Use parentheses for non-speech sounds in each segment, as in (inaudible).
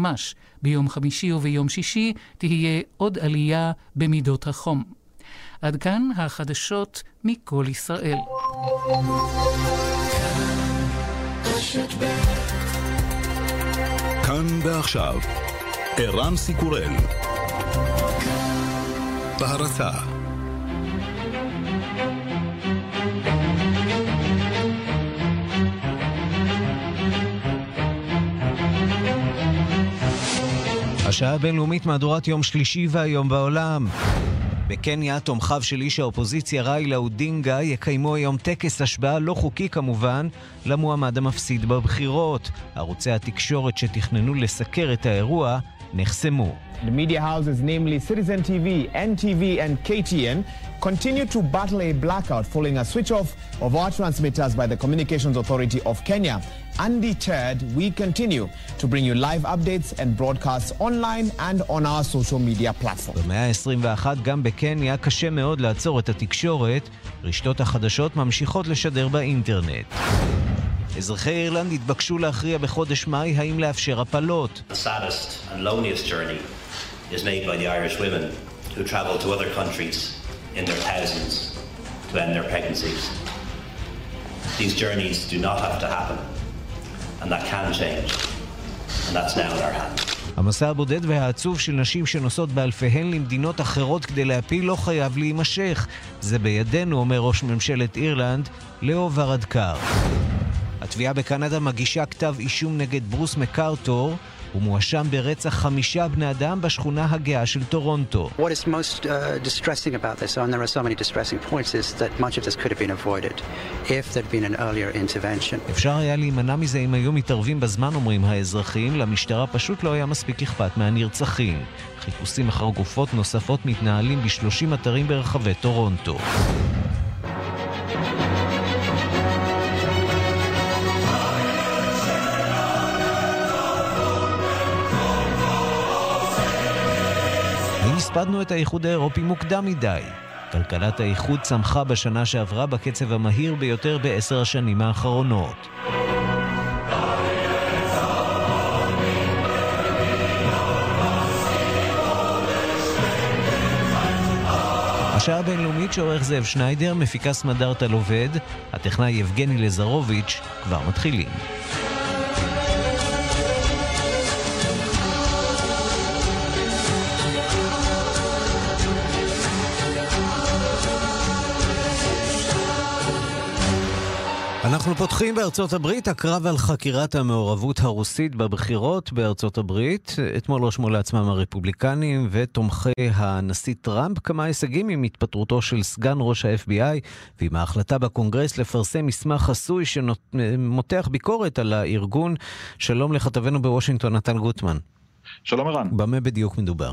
ממש ביום חמישי וביום שישי תהיה עוד עלייה במידות החום. עד כאן החדשות מכל ישראל. כאן ועכשיו, ערן סיקורל. בהרצה השעה הבינלאומית מהדורת יום שלישי והיום בעולם. בקניה תומכיו של איש האופוזיציה ריילה אודינגה יקיימו היום טקס השבעה לא חוקי כמובן למועמד המפסיד בבחירות. ערוצי התקשורת שתכננו לסקר את האירוע נחסמו. The media houses, namely Citizen TV, NTV, and KTN, continue to battle a blackout following a switch off of our transmitters by the Communications Authority of Kenya. Undeterred, we continue to bring you live updates and broadcasts online and on our social media platforms. במאה ה-21 גם בקניה קשה מאוד לעצור את התקשורת. רשתות החדשות ממשיכות לשדר באינטרנט. אזרחי אירלנד התבקשו להכריע בחודש מאי האם לאפשר הפלות. The saddest and loneliest journey is made by the Irish women who travel to other countries in their thousands to end their pregnancies. These journeys do not have to happen, And that can change, and that's now in our hands. המסע הבודד והעצוב של נשים שנוסעות באלפיהן למדינות אחרות כדי להפיל לא חייב להימשך. זה בידינו, אומר ראש ממשלת אירלנד, לאו ורדקר. התביעה בקנדה מגישה כתב אישום נגד ברוס מקארטור. הוא מואשם ברצח חמישה בני אדם בשכונה הגאה של טורונטו. What is most uh, distressing about this, and there are so many distressing points, is that much of this could have been avoided if there'd been an earlier intervention. אפשר היה להימנע מזה אם היו מתערבים בזמן, אומרים האזרחים, למשטרה פשוט לא היה מספיק אכפת מהנרצחים. חיפושים אחר גופות נוספות מתנהלים ב-30 אתרים ברחבי טורונטו. הספדנו את האיחוד האירופי מוקדם מדי? כלכלת האיחוד צמחה בשנה שעברה בקצב המהיר ביותר בעשר השנים האחרונות. השעה הבינלאומית שעורך זאב שניידר, מפיקה סמדארטה לובד, הטכנאי יבגני לזרוביץ', כבר מתחילים. אנחנו פותחים בארצות הברית, הקרב על חקירת המעורבות הרוסית בבחירות בארצות הברית. אתמול רשמו לעצמם הרפובליקנים ותומכי הנשיא טראמפ כמה הישגים עם התפטרותו של סגן ראש ה-FBI ועם ההחלטה בקונגרס לפרסם מסמך חסוי שמותח ביקורת על הארגון. שלום לכתבנו בוושינגטון, נתן גוטמן. שלום ערן. במה בדיוק מדובר?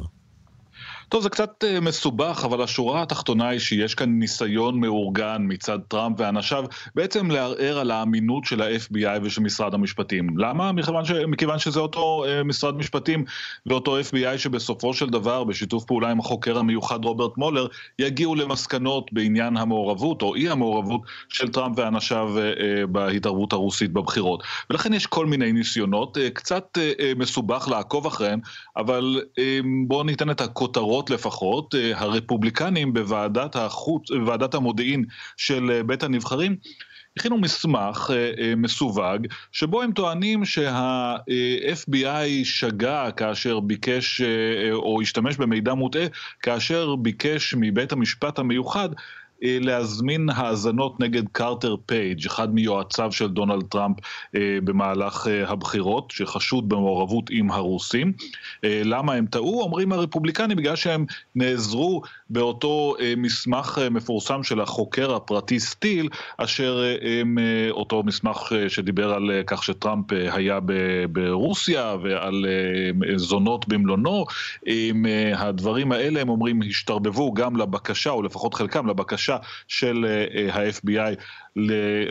טוב, זה קצת אה, מסובך, אבל השורה התחתונה היא שיש כאן ניסיון מאורגן מצד טראמפ ואנשיו בעצם לערער על האמינות של ה-FBI ושל משרד המשפטים. למה? מכיוון, ש... מכיוון שזה אותו uh, משרד משפטים ואותו FBI שבסופו של דבר, בשיתוף פעולה עם החוקר המיוחד רוברט מולר, יגיעו למסקנות בעניין המעורבות או אי המעורבות של טראמפ ואנשיו uh, בהתערבות הרוסית בבחירות. ולכן יש כל מיני ניסיונות, קצת מסובך לעקוב אחריהם, אבל בואו ניתן את הכותרות. לפחות, הרפובליקנים בוועדת החוץ, בוועדת המודיעין של בית הנבחרים, הכינו מסמך מסווג, שבו הם טוענים שה-FBI שגה כאשר ביקש, או השתמש במידע מוטעה, כאשר ביקש מבית המשפט המיוחד להזמין האזנות נגד קרטר פייג', אחד מיועציו של דונלד טראמפ במהלך הבחירות, שחשוד במעורבות עם הרוסים. למה הם טעו? אומרים הרפובליקנים בגלל שהם נעזרו באותו מסמך מפורסם של החוקר הפרטי סטיל, אשר הם, אותו מסמך שדיבר על כך שטראמפ היה ברוסיה ועל זונות במלונו. הדברים האלה, הם אומרים, השתרבבו גם לבקשה, או לפחות חלקם לבקשה של ה-FBI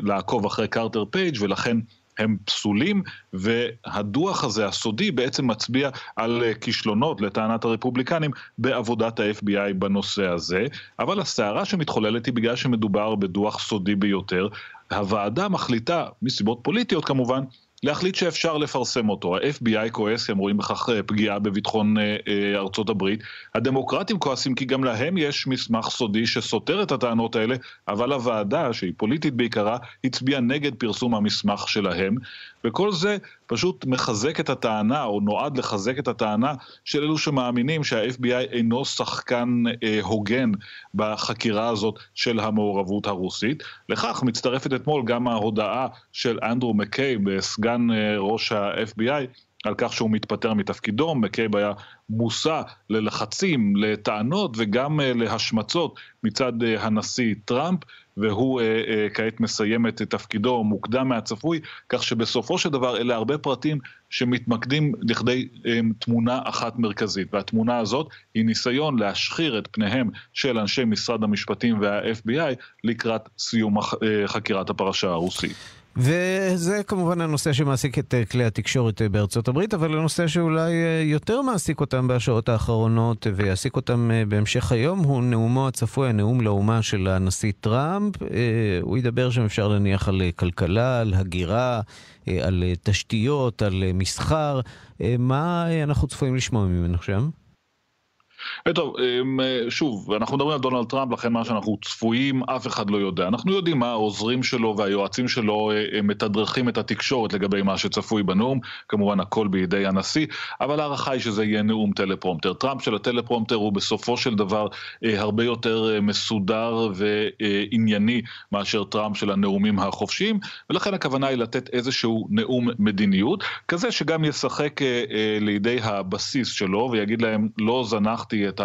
לעקוב אחרי קרטר פייג' ולכן הם פסולים, והדוח הזה, הסודי, בעצם מצביע על כישלונות, לטענת הרפובליקנים, בעבודת ה-FBI בנושא הזה. אבל הסערה שמתחוללת היא בגלל שמדובר בדוח סודי ביותר. הוועדה מחליטה, מסיבות פוליטיות כמובן, להחליט שאפשר לפרסם אותו. ה-FBI כועס, הם רואים בכך אה, פגיעה בביטחון אה, אה, ארצות הברית. הדמוקרטים כועסים כי גם להם יש מסמך סודי שסותר את הטענות האלה, אבל הוועדה, שהיא פוליטית בעיקרה, הצביעה נגד פרסום המסמך שלהם. וכל זה פשוט מחזק את הטענה, או נועד לחזק את הטענה של אלו שמאמינים שה-FBI אינו שחקן אה, הוגן בחקירה הזאת של המעורבות הרוסית. לכך מצטרפת אתמול גם ההודעה של אנדרו מקייב, סגן אה, ראש ה-FBI, על כך שהוא מתפטר מתפקידו, מקייב היה מושא ללחצים, לטענות וגם אה, להשמצות מצד אה, הנשיא טראמפ, והוא כעת מסיים את תפקידו מוקדם מהצפוי, כך שבסופו של דבר אלה הרבה פרטים שמתמקדים לכדי תמונה אחת מרכזית. והתמונה הזאת היא ניסיון להשחיר את פניהם של אנשי משרד המשפטים וה-FBI לקראת סיום חקירת הפרשה הרוסית. וזה כמובן הנושא שמעסיק את אה, כלי התקשורת אה, בארצות הברית, אבל הנושא שאולי אה, יותר מעסיק אותם בשעות האחרונות ויעסיק אותם בהמשך היום הוא נאומו הצפוי, הנאום לאומה של הנשיא טראמפ. הוא ידבר שם אפשר להניח על כלכלה, על הגירה, על תשתיות, על מסחר. מה אנחנו צפויים לשמוע ממנו שם? אה, טוב, אמ, שוב, אנחנו מדברים על דונלד טראמפ, לכן מה שאנחנו צפויים, אף אחד לא יודע. אנחנו יודעים מה העוזרים שלו והיועצים שלו אה, מתדרכים את התקשורת לגבי מה שצפוי בנאום, כמובן הכל בידי הנשיא, אבל ההערכה היא שזה יהיה נאום טלפרומטר. טראמפ של הטלפרומטר הוא בסופו של דבר אה, הרבה יותר מסודר וענייני מאשר טראמפ של הנאומים החופשיים, ולכן הכוונה היא לתת איזשהו נאום מדיניות, כזה שגם ישחק לידי הבסיס שלו ויגיד להם, לא זנחתי הצגתי את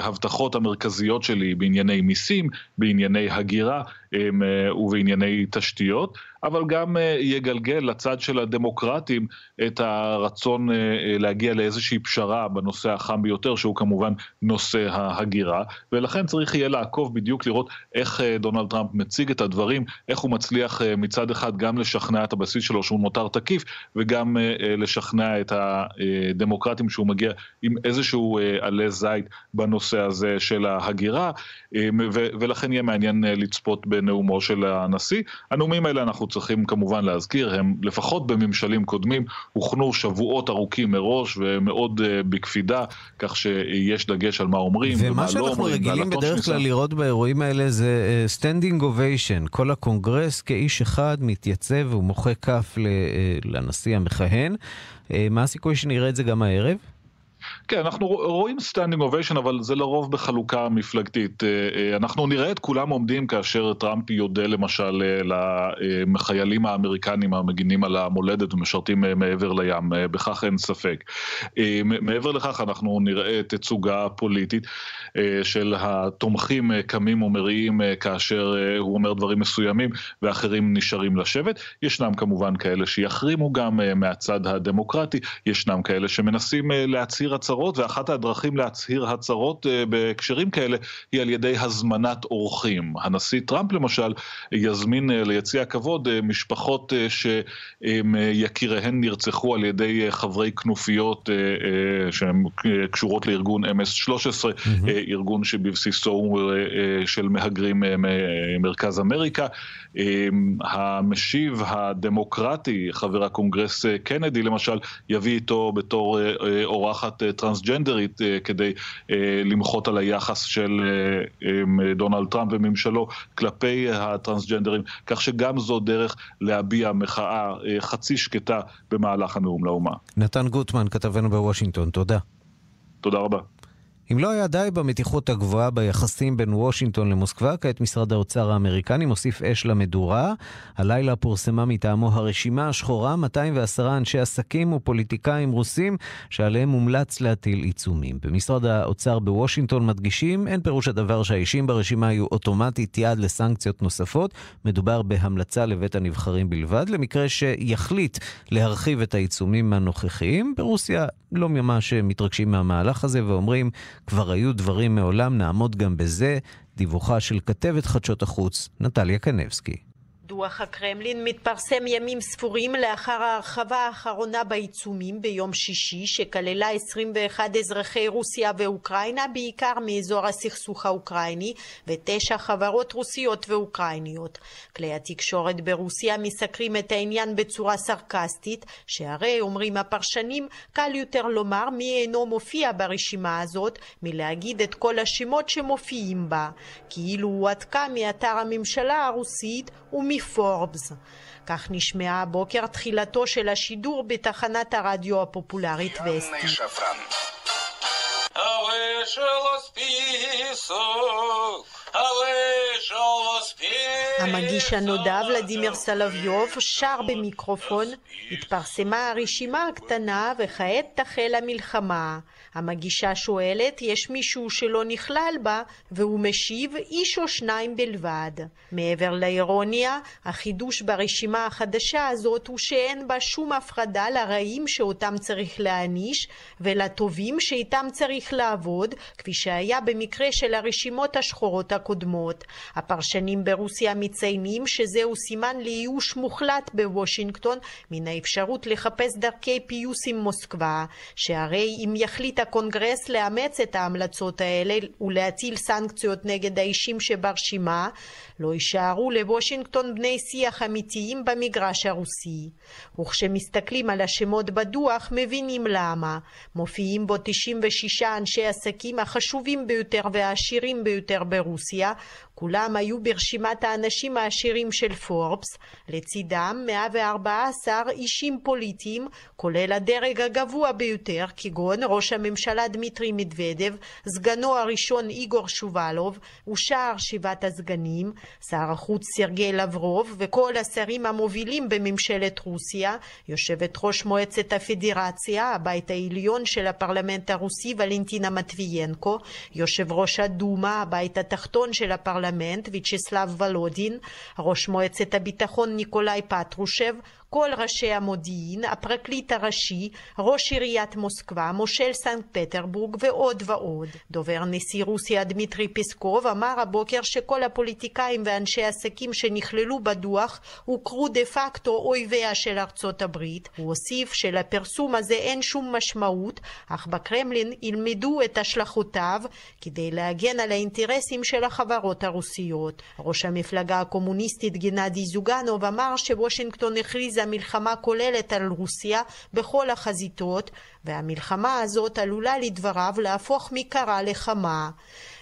ההבטחות המרכזיות שלי בענייני מיסים, בענייני הגירה. אה, ובענייני תשתיות. אבל גם אה, יגלגל לצד של הדמוקרטים את הרצון אה, אה, להגיע לאיזושהי פשרה בנושא החם ביותר, שהוא כמובן נושא ההגירה, ולכן צריך יהיה לעקוב בדיוק לראות איך דונלד טראמפ מציג את הדברים, איך הוא מצליח מצד אחד גם לשכנע את הבסיס שלו שהוא נותר תקיף, וגם לשכנע את הדמוקרטים שהוא מגיע עם איזשהו עלה זית בנושא הזה של ההגירה, ולכן יהיה מעניין לצפות בנאומו של הנשיא. הנאומים האלה אנחנו צריכים כמובן להזכיר, הם לפחות בממשלים קודמים הוכנו שבועות ארוכים מראש ומאוד אה, בקפידה, כך שיש דגש על מה אומרים ומה לא אומרים. ומה שאנחנו רגילים בדרך כלל לראות באירועים האלה זה standing אה, ovation. כל הקונגרס כאיש אחד מתייצב ומוחא כף אה, לנשיא המכהן. מה הסיכוי שנראה את זה גם הערב? כן, אנחנו רואים standing ovation, אבל זה לרוב בחלוקה מפלגתית. אה, אה, אנחנו נראה את כולם עומדים כאשר טראמפ יודה למשל אה, לחיילים האמריקנים המגינים על המולדת ומשרתים מעבר לים, בכך אין ספק. מעבר לכך אנחנו נראה תצוגה פוליטית של התומכים קמים ומריעים כאשר הוא אומר דברים מסוימים ואחרים נשארים לשבת. ישנם כמובן כאלה שיחרימו גם מהצד הדמוקרטי, ישנם כאלה שמנסים להצהיר הצהרות. הצהרות, ואחת הדרכים להצהיר הצהרות אה, בהקשרים כאלה היא על ידי הזמנת אורחים. הנשיא טראמפ למשל יזמין אה, ליציע הכבוד אה, משפחות שיקיריהן נרצחו על ידי חברי כנופיות שהן קשורות לארגון MS-13, mm-hmm. ארגון שבבסיסו הוא של מהגרים ממרכז אמריקה. המשיב הדמוקרטי, חבר הקונגרס קנדי למשל, יביא איתו בתור אורחת טרנסג'נדרית אה, כדי אה, למחות על היחס של אה, דונלד טראמפ וממשלו כלפי הטרנסג'נדרים, כך שגם זו דרך להביע מחאה חצי שקטה במהלך הנאום לאומה. נתן גוטמן, כתבנו בוושינגטון, תודה. תודה רבה. אם לא היה די במתיחות הגבוהה ביחסים בין וושינגטון למוסקבה, כעת משרד האוצר האמריקני מוסיף אש למדורה. הלילה פורסמה מטעמו הרשימה השחורה 210 אנשי עסקים ופוליטיקאים רוסים שעליהם מומלץ להטיל עיצומים. במשרד האוצר בוושינגטון מדגישים, אין פירוש הדבר שהאישים ברשימה יהיו אוטומטית יעד לסנקציות נוספות. מדובר בהמלצה לבית הנבחרים בלבד, למקרה שיחליט להרחיב את העיצומים הנוכחיים. ברוסיה לא ממש מתרגשים מהמהלך הזה ואומרים, כבר היו דברים מעולם, נעמוד גם בזה. דיווחה של כתבת חדשות החוץ, נטליה קנבסקי. דוח הקרמלין מתפרסם ימים ספורים לאחר ההרחבה האחרונה בעיצומים ביום שישי שכללה 21 אזרחי רוסיה ואוקראינה בעיקר מאזור הסכסוך האוקראיני ותשע חברות רוסיות ואוקראיניות. כלי התקשורת ברוסיה מסקרים את העניין בצורה סרקסטית שהרי אומרים הפרשנים קל יותר לומר מי אינו מופיע ברשימה הזאת מלהגיד את כל השמות שמופיעים בה כאילו הועתקה מאתר הממשלה הרוסית ומפורבס. כך נשמעה הבוקר תחילתו של השידור בתחנת הרדיו הפופולרית וסטי. המגיש הנודע ולדימיר סלביוב שר במיקרופון, התפרסמה הרשימה הקטנה וכעת תחל המלחמה. המגישה שואלת, יש מישהו שלא נכלל בה? והוא משיב, איש או שניים בלבד. מעבר לאירוניה, החידוש ברשימה החדשה הזאת הוא שאין בה שום הפרדה לרעים שאותם צריך להעניש, ולטובים שאיתם צריך לעבוד, כפי שהיה במקרה של הרשימות השחורות הקודמות. הפרשנים ברוסיה מציינים שזהו סימן לייאוש מוחלט בוושינגטון מן האפשרות לחפש דרכי פיוס עם מוסקבה, שהרי אם יחליט הקונגרס לאמץ את ההמלצות האלה ולהטיל סנקציות נגד האישים שברשימה, לא יישארו לוושינגטון בני שיח אמיתיים במגרש הרוסי. וכשמסתכלים על השמות בדוח מבינים למה. מופיעים בו 96 אנשי עסקים החשובים ביותר והעשירים ביותר ברוסיה, כולם היו ברשימת האנשים העשירים של פורבס, לצידם 114 אישים פוליטיים, כולל הדרג הגבוה ביותר, כגון ראש הממשלה דמיטרי מדוודב, סגנו הראשון איגור שובלוב, ושאר שבעת הסגנים, שר החוץ סרגי לברוב, וכל השרים המובילים בממשלת רוסיה, יושבת ראש מועצת הפדרציה, הבית העליון של הפרלמנט הרוסי ולנטינה מטביינקו, יושב ראש הדומה, הבית התחתון של הפרלמנט הפרלמנט ויצ'סלב ולודין, ראש מועצת הביטחון ניקולאי פטרושב, כל ראשי המודיעין, הפרקליט הראשי, ראש עיריית מוסקבה, מושל סנקט פטרבורג ועוד ועוד. דובר נשיא רוסיה דמיטרי פסקוב אמר הבוקר שכל הפוליטיקאים ואנשי עסקים שנכללו בדוח הוכרו דה פקטו אויביה של ארצות הברית. הוא הוסיף שלפרסום הזה אין שום משמעות, אך בקרמלין ילמדו את השלכותיו כדי להגן על האינטרסים של החברות הרוסיות. ראש המפלגה הקומוניסטית גנדי זוגנוב אמר שוושינגטון הכריזה מלחמה כוללת על רוסיה בכל החזיתות, והמלחמה הזאת עלולה לדבריו להפוך מקרה לחמה.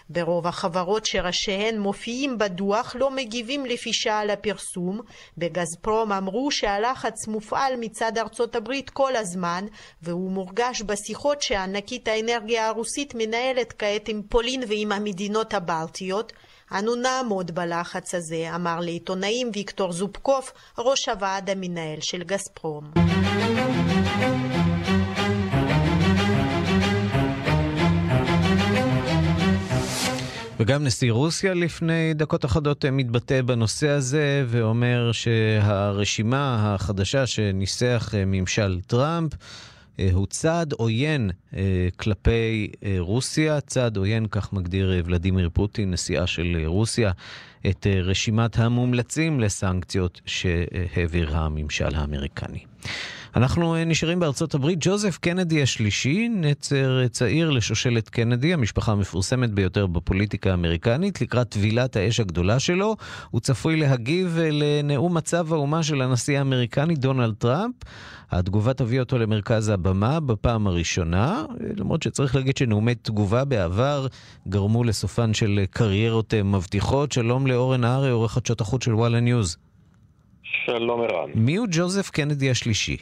ברוב החברות שראשיהן מופיעים בדוח לא מגיבים לפי שעה לפרסום. בגזפרום אמרו שהלחץ מופעל מצד ארצות הברית כל הזמן, והוא מורגש בשיחות שענקית האנרגיה הרוסית מנהלת כעת עם פולין ועם המדינות הבלטיות. אנו נעמוד בלחץ הזה, אמר לעיתונאים ויקטור זופקוף, ראש הוועד המנהל של גזפרום. וגם נשיא רוסיה לפני דקות אחדות מתבטא בנושא הזה ואומר שהרשימה החדשה שניסח ממשל טראמפ הוא צעד עוין אה, כלפי אה, רוסיה, צעד עוין, כך מגדיר ולדימיר פוטין, נשיאה של רוסיה, את רשימת המומלצים לסנקציות שהעביר הממשל האמריקני. אנחנו נשארים בארצות הברית. ג'וזף קנדי השלישי, נצר צעיר לשושלת קנדי, המשפחה המפורסמת ביותר בפוליטיקה האמריקנית, לקראת טבילת האש הגדולה שלו. הוא צפוי להגיב לנאום מצב האומה של הנשיא האמריקני דונלד טראמפ. התגובה תביא אותו למרכז הבמה בפעם הראשונה, למרות שצריך להגיד שנאומי תגובה בעבר גרמו לסופן של קריירות מבטיחות. שלום לאורן הארי, עורך חדשות החוץ של וואלה ניוז. שלום ערן. מי הוא ג'וזף קנדי השלישי?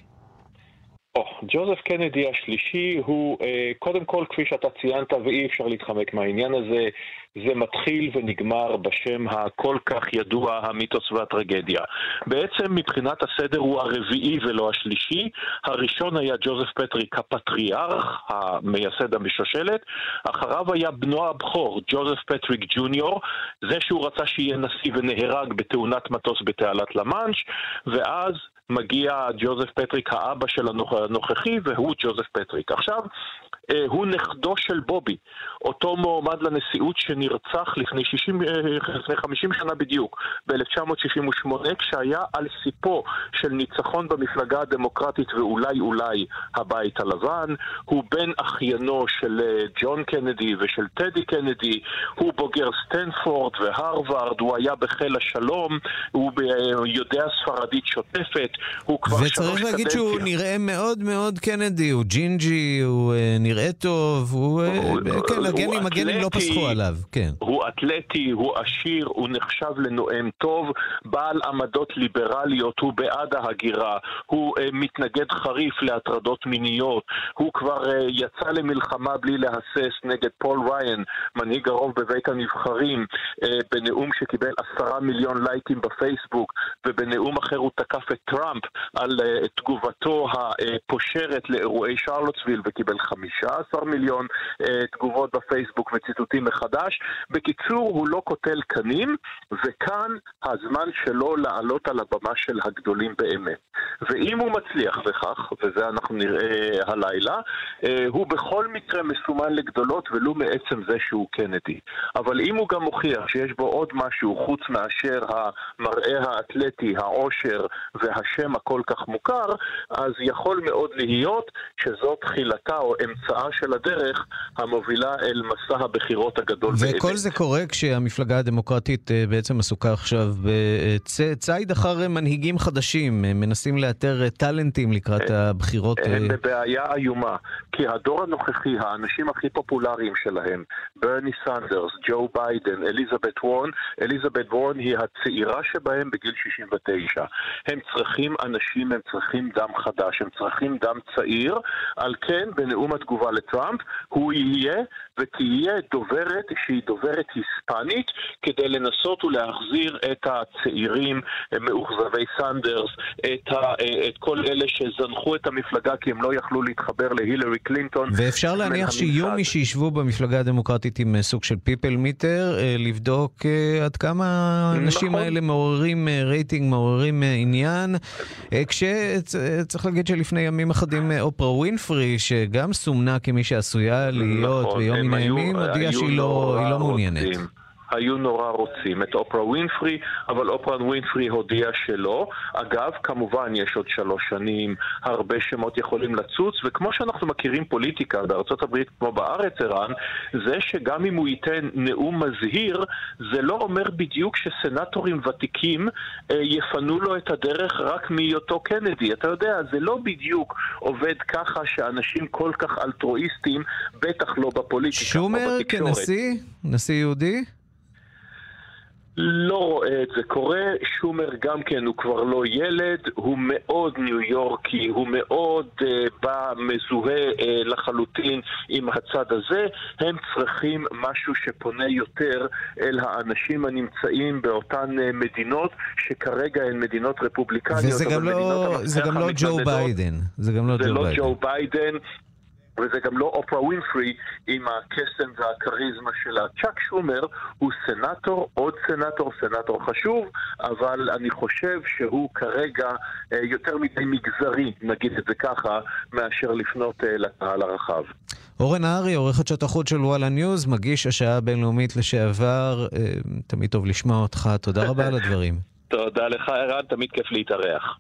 Oh, ג'וזף קנדי השלישי הוא אה, קודם כל, כפי שאתה ציינת, ואי אפשר להתחמק מהעניין הזה, זה מתחיל ונגמר בשם הכל כך ידוע, המיתוס והטרגדיה. בעצם מבחינת הסדר הוא הרביעי ולא השלישי. הראשון היה ג'וזף פטריק הפטריארך, המייסד של השושלת. אחריו היה בנו הבכור, ג'וזף פטריק ג'וניור, זה שהוא רצה שיהיה נשיא ונהרג בתאונת מטוס בתעלת למאנש, ואז מגיע ג'וזף פטריק האבא של הנוכחי והוא ג'וזף פטריק. עכשיו, אה, הוא נכדו של בובי, אותו מועמד לנשיאות שנרצח לפני, 60, אה, לפני 50 שנה בדיוק, ב-1968, כשהיה על סיפו של ניצחון במפלגה הדמוקרטית ואולי אולי הבית הלבן. הוא בן אחיינו של אה, ג'ון קנדי ושל טדי קנדי, הוא בוגר סטנפורד והרווארד, הוא היה בחיל השלום, הוא יודע ספרדית שוטפת, הוא כבר שלוש קדנציות. וצריך להגיד שהוא נראה מאוד מאוד קנדי, הוא ג'ינג'י, הוא נראה... נראה טוב, הוא... אה, כן, הגנים, הגנים לא פסחו עליו, כן. הוא אתלטי, הוא עשיר, הוא נחשב לנואם טוב, בעל עמדות ליברליות, הוא בעד ההגירה, הוא מתנגד חריף להטרדות מיניות, הוא כבר יצא למלחמה בלי להסס נגד פול ראיין, מנהיג הרוב בבית הנבחרים, בנאום שקיבל עשרה מיליון לייקים בפייסבוק, ובנאום אחר הוא תקף את טראמפ על אה, תגובתו הפושרת לאירועי שרלוטסוויל וקיבל חמישה, 15 מיליון uh, תגובות בפייסבוק וציטוטים מחדש. בקיצור, הוא לא קוטל קנים, וכאן הזמן שלו לעלות על הבמה של הגדולים באמת. ואם הוא מצליח בכך, וזה אנחנו נראה הלילה, uh, הוא בכל מקרה מסומן לגדולות, ולו מעצם זה שהוא קנדי. אבל אם הוא גם מוכיח שיש בו עוד משהו חוץ מאשר המראה האתלטי, העושר והשם הכל כך מוכר, אז יכול מאוד להיות שזאת תחילתה או אמצעה של הדרך המובילה אל מסע הבחירות הגדול באמת. וכל זה קורה כשהמפלגה הדמוקרטית אה, בעצם עסוקה עכשיו בציד אחר מנהיגים חדשים, מנסים לאתר אה, טאלנטים לקראת הבחירות. הם אה, בבעיה איומה, כי הדור הנוכחי, האנשים הכי פופולריים שלהם, ברני סנדרס, ג'ו ביידן, אליזבת וורן, אליזבת וורן היא הצעירה שבהם בגיל 69. הם צריכים אנשים, הם צריכים דם חדש, הם צריכים דם צעיר, על כן בנאום התגובה לטראמפ, הוא יהיה ותהיה דוברת שהיא דוברת היספנית כדי לנסות ולהחזיר את הצעירים מאוכזבי סנדרס, את, ה, את כל אלה שזנחו את המפלגה כי הם לא יכלו להתחבר להילרי קלינטון. ואפשר להניח שיהיו מי שישבו במפלגה הדמוקרטית עם סוג של people meter, אה, לבדוק אה, עד כמה האנשים נכון. האלה מעוררים אה, רייטינג, מעוררים עניין, כשצריך להגיד שלפני ימים אחדים אופרה ווינפרי, שגם סומנה כמי שעשויה להיות נכון, ביום הימים, הודיעה שהיא לא, לא מעוניינת. היו נורא רוצים את אופרה ווינפרי, אבל אופרה ווינפרי הודיעה שלא. אגב, כמובן יש עוד שלוש שנים, הרבה שמות יכולים לצוץ, וכמו שאנחנו מכירים פוליטיקה בארצות הברית כמו בארץ, ערן, זה שגם אם הוא ייתן נאום מזהיר, זה לא אומר בדיוק שסנטורים ותיקים אה, יפנו לו את הדרך רק מהיותו קנדי. אתה יודע, זה לא בדיוק עובד ככה שאנשים כל כך אלטרואיסטים, בטח לא בפוליטיקה. שומר כנשיא? נשיא יהודי? לא רואה את זה קורה, שומר גם כן הוא כבר לא ילד, הוא מאוד ניו יורקי, הוא מאוד uh, בא מזוהה uh, לחלוטין עם הצד הזה, הם צריכים משהו שפונה יותר אל האנשים הנמצאים באותן אה, מדינות שכרגע הן מדינות רפובליקניות. וזה גם לא, זה גם לא ג'ו ביידן. זה גם לא ג'ו ביידן. זה לא ג'ו ביידן. וזה גם לא אופרה ווינפרי עם הקסם והכריזמה שלה. צ'אק שומר הוא סנאטור, עוד סנאטור, סנאטור חשוב, אבל אני חושב שהוא כרגע אה, יותר מדי מגזרי, נגיד את זה ככה, מאשר לפנות אה, לקהל הרחב. אורן נהרי, עורך חדשות החוץ של וואלה ניוז, מגיש השעה הבינלאומית לשעבר, אה, תמיד טוב לשמוע אותך, תודה רבה על הדברים. (laughs) תודה לך, ערן, תמיד כיף להתארח.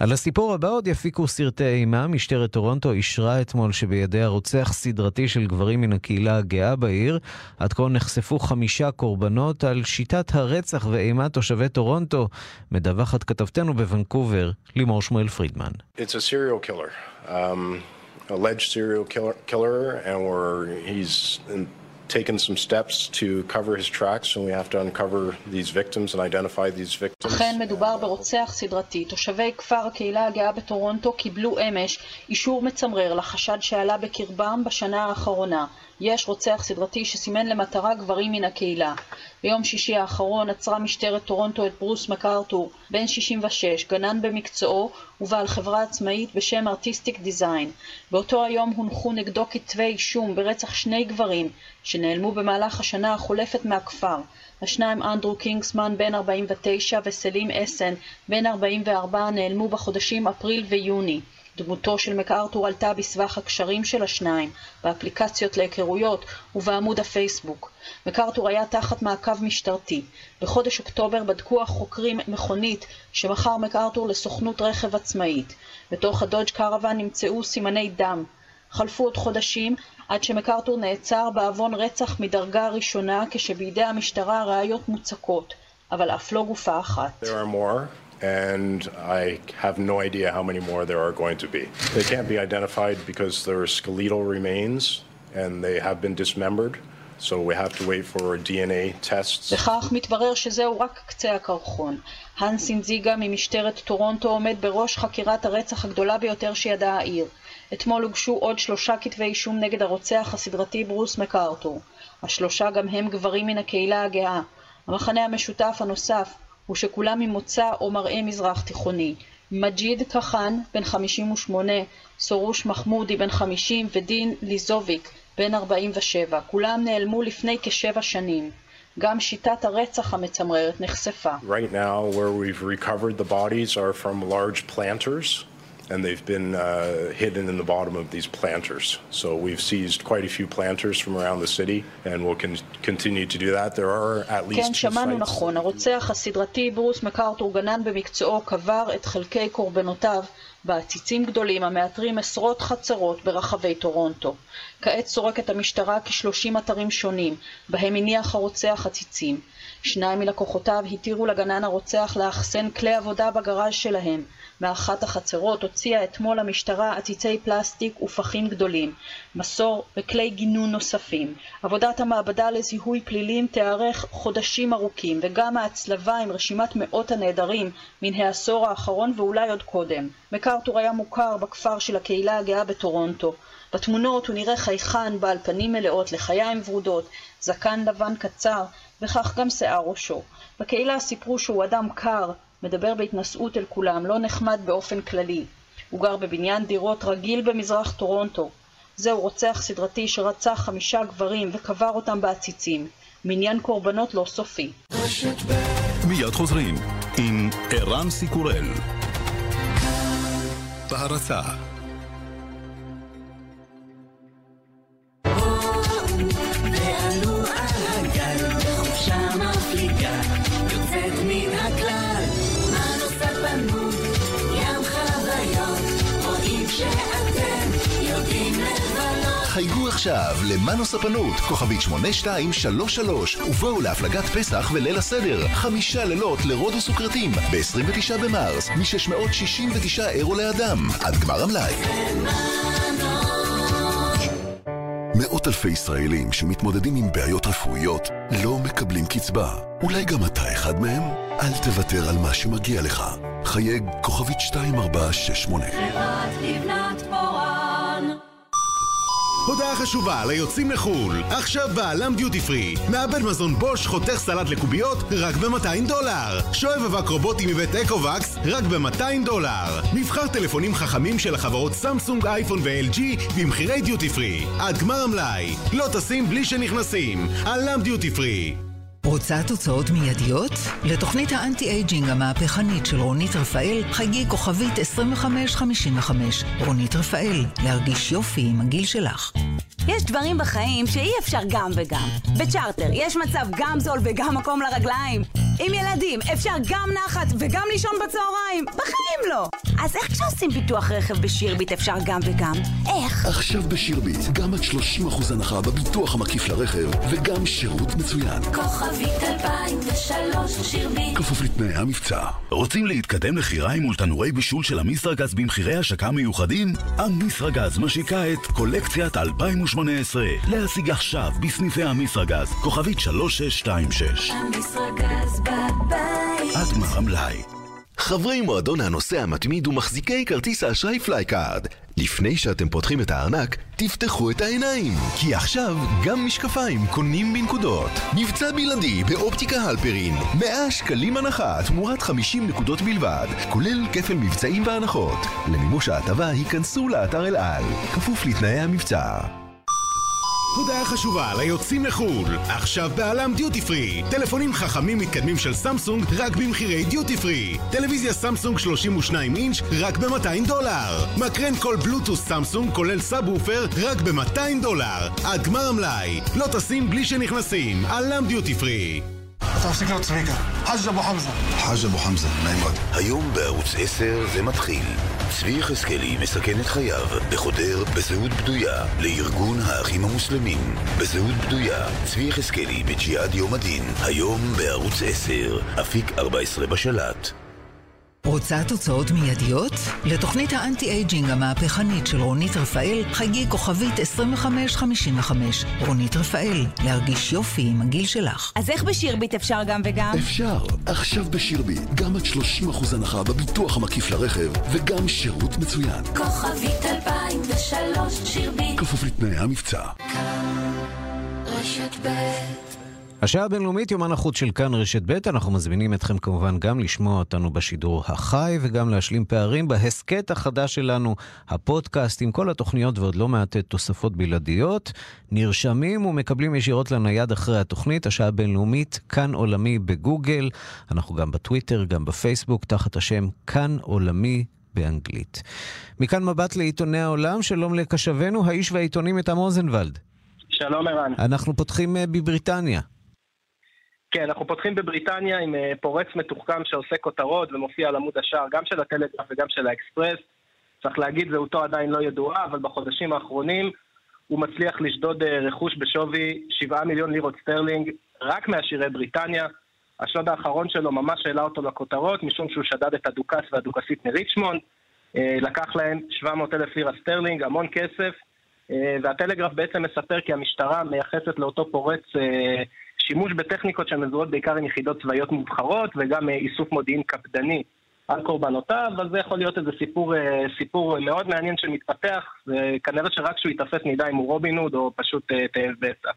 על הסיפור הבא עוד יפיקו סרטי אימה. משטרת טורונטו אישרה אתמול שבידיה רוצח סדרתי של גברים מן הקהילה הגאה בעיר. עד כה נחשפו חמישה קורבנות על שיטת הרצח ואימת תושבי טורונטו. מדווחת כתבתנו בוונקובר, לימור שמואל פרידמן. It's a killer. Um... alleged serial killer, killer and where he's taken some steps to cover his tracks and we have to uncover these victims and identify these victims. אכן מדובר ברוצח סדרתי. תושבי כפר הקהילה הגאה בטורונטו קיבלו אמש אישור מצמרר לחשד שעלה בקרבם בשנה האחרונה. יש רוצח סדרתי שסימן למטרה גברים מן הקהילה. ביום שישי האחרון עצרה משטרת טורונטו את ברוס מקארתור, בן 66, גנן במקצועו ובעל חברה עצמאית בשם ארטיסטיק דיזיין. באותו היום הונחו נגדו כתבי אישום ברצח שני גברים שנעלמו במהלך השנה החולפת מהכפר. השניים אנדרו קינגסמן בן 49 וסלים אסן בן 44 נעלמו בחודשים אפריל ויוני. דמותו של מקארתור עלתה בסבך הקשרים של השניים, באפליקציות להיכרויות ובעמוד הפייסבוק. מקארתור היה תחת מעקב משטרתי. בחודש אוקטובר בדקו החוקרים מכונית שמכר מקארתור לסוכנות רכב עצמאית. בתוך הדודג' קרוון נמצאו סימני דם. חלפו עוד חודשים עד שמקארתור נעצר בעוון רצח מדרגה ראשונה כשבידי המשטרה ראיות מוצקות, אבל אף לא גופה אחת. And I have no idea how many more there are going to be. They can't be identified because there are skeletal remains and they have been dismembered. So we have to wait for DNA tests. וכך מתברר שזהו רק קצה הקרחון. הנסין זיגה ממשטרת טורונטו עומד בראש חקירת הרצח הגדולה ביותר שידעה העיר. אתמול הוגשו עוד שלושה כתבי אישום נגד הרוצח הסדרתי ברוס מקארתור. השלושה גם הם גברים מן הקהילה הגאה. המחנה המשותף הנוסף הוא שכולם ממוצא או מראה מזרח תיכוני. מג'יד קחן, בן 58, סורוש מחמודי, בן 50, ודין ליזוביק, בן 47. כולם נעלמו לפני כשבע שנים. גם שיטת הרצח המצמררת נחשפה. Right now, where we've recovered the bodies are from large planters. And they've been uh, hidden in the bottom of these planters. So we've seized quite a few planters from around the city, and we'll con- continue to do that. There are at least כן, שמענו נכון. הרוצח הסדרתי ברוס מקארתור גנן במקצועו קבר את חלקי קורבנותיו בעציצים גדולים המאתרים עשרות חצרות ברחבי טורונטו. כעת סורקת המשטרה כשלושים אתרים שונים, בהם הניח הרוצח עציצים. שניים מלקוחותיו התירו לגנן הרוצח לאחסן כלי עבודה בגראז' שלהם. מאחת החצרות הוציאה אתמול המשטרה עציצי פלסטיק ופחים גדולים, מסור וכלי גינון נוספים. עבודת המעבדה לזיהוי פלילים תיארך חודשים ארוכים, וגם ההצלבה עם רשימת מאות הנעדרים מן העשור האחרון ואולי עוד קודם. מקארתור היה מוכר בכפר של הקהילה הגאה בטורונטו. בתמונות הוא נראה חייכן, בעל פנים מלאות, לחיים ורודות, זקן לבן קצר, וכך גם שיער ראשו. בקהילה סיפרו שהוא אדם קר, מדבר בהתנשאות אל כולם, לא נחמד באופן כללי. הוא גר בבניין דירות רגיל במזרח טורונטו. זהו רוצח סדרתי שרצח חמישה גברים וקבר אותם בעציצים. מניין קורבנות לא סופי. מיד חוזרים עם ערן סיקורל. בהרצה חייגו עכשיו למנו ספנות, כוכבית 8233, ובואו להפלגת פסח וליל הסדר. חמישה לילות לרודוס וקרטים, ב-29 במרס, מ-669 אירו לאדם, עד גמר המלאי. מאות אלפי ישראלים שמתמודדים עם בעיות רפואיות לא מקבלים קצבה. אולי גם אתה אחד מהם? אל תוותר על מה שמגיע לך. חייג כוכבית 2468. חברת הודעה חשובה ליוצאים לחו"ל, עכשיו בא.ל.מ דיוטי פרי. מעבד מזון בוש חותך סלט לקוביות רק ב-200 דולר. שואב אבק רובוטי מבית אקובקס רק ב-200 דולר. מבחר טלפונים חכמים של החברות סמסונג, אייפון ו-LG במחירי דיוטי פרי. עד גמר המלאי. לא טסים בלי שנכנסים. א.ל.מ דיוטי פרי. רוצה תוצאות מיידיות? לתוכנית האנטי-אייג'ינג המהפכנית של רונית רפאל, חגי כוכבית 2555. רונית רפאל, להרגיש יופי עם הגיל שלך. יש דברים בחיים שאי אפשר גם וגם. בצ'רטר יש מצב גם זול וגם מקום לרגליים. עם ילדים אפשר גם נחת וגם לישון בצהריים. בחיים לא. אז איך כשעושים ביטוח רכב בשירביט אפשר גם וגם? איך? עכשיו בשירביט, גם עד 30% הנחה בביטוח המקיף לרכב, וגם שירות מצוין. כוכבית 2003 שירביט. כפוף לתנאי המבצע. רוצים להתקדם לכיריים ותנורי בישול של אמישראגז במחירי השקה מיוחדים? אמישראגז משיקה את קולקציית 2018. להשיג עכשיו בסניפי אמישראגז, כוכבית 3626. אמישראגז בבית. עד גמר המלאי. חברי מועדון הנוסע המתמיד ומחזיקי כרטיס האשראי FLY CARD. לפני שאתם פותחים את הארנק, תפתחו את העיניים, כי עכשיו גם משקפיים קונים בנקודות. מבצע בלעדי באופטיקה הלפרין, 100 שקלים הנחה תמורת 50 נקודות בלבד, כולל כפל מבצעים והנחות. למימוש ההטבה היכנסו לאתר אל על, כפוף לתנאי המבצע. הודעה חשובה ליוצאים לחו"ל, עכשיו בא.ל.מ דיוטי פרי. טלפונים חכמים מתקדמים של סמסונג רק במחירי דיוטי פרי. טלוויזיה סמסונג 32 אינץ' רק ב-200 דולר. מקרן קול בלוטוס סמסונג כולל סאב וופר רק ב-200 דולר. עד גמר המלאי. לא טסים בלי שנכנסים. א.ל.מ דיוטי פרי. אתה מפסיק להיות צביקה. חאג' אבו חמזה. חאג' אבו חמזה, נעים מאוד. היום בערוץ 10 זה מתחיל. צבי יחזקאלי מסכן את חייו וחודר בזהות בדויה לארגון האחים המוסלמים. בזהות בדויה, צבי יחזקאלי בג'יהאד יום הדין, היום בערוץ 10, אפיק 14 בשלט. רוצה תוצאות מיידיות? לתוכנית האנטי-אייג'ינג המהפכנית של רונית רפאל חגי כוכבית 2555. רונית רפאל, להרגיש יופי עם הגיל שלך. אז איך בשירביט אפשר גם וגם? אפשר. עכשיו בשירביט, גם עד 30% הנחה בביטוח המקיף לרכב, וגם שירות מצוין. כוכבית 2003 שירביט כפוף לתנאי המבצע. רשת ב' השעה הבינלאומית, יומן החוץ של כאן רשת ב', אנחנו מזמינים אתכם כמובן גם לשמוע אותנו בשידור החי וגם להשלים פערים בהסכת החדש שלנו, הפודקאסט עם כל התוכניות ועוד לא מעט תוספות בלעדיות. נרשמים ומקבלים ישירות לנייד אחרי התוכנית, השעה הבינלאומית, כאן עולמי בגוגל. אנחנו גם בטוויטר, גם בפייסבוק, תחת השם כאן עולמי באנגלית. מכאן מבט לעיתוני העולם, שלום לקשבנו, האיש והעיתונים איתם רוזנבלד. שלום ערן. אנחנו פותחים אה, בבריטניה. כן, אנחנו פותחים בבריטניה עם אה, פורץ מתוחכם שעושה כותרות ומופיע על עמוד השער גם של הטלגרף וגם של האקספרס. צריך להגיד, זהותו עדיין לא ידועה, אבל בחודשים האחרונים הוא מצליח לשדוד אה, רכוש בשווי 7 מיליון לירות סטרלינג רק מעשירי בריטניה. השוד האחרון שלו ממש העלה אותו לכותרות, משום שהוא שדד את הדוכס והדוכסית מריצ'מונד. אה, לקח להם 700 אלף לירה סטרלינג, המון כסף. והטלגרף בעצם מספר כי המשטרה מייחסת לאותו פורץ שימוש בטכניקות שמזוהות בעיקר עם יחידות צבאיות מובחרות וגם איסוף מודיעין קפדני על קורבנותיו, אז זה יכול להיות איזה סיפור, סיפור מאוד מעניין שמתפתח, וכנראה שרק כשהוא ייתפס נדע אם הוא רובין הוד או פשוט תאב בצע.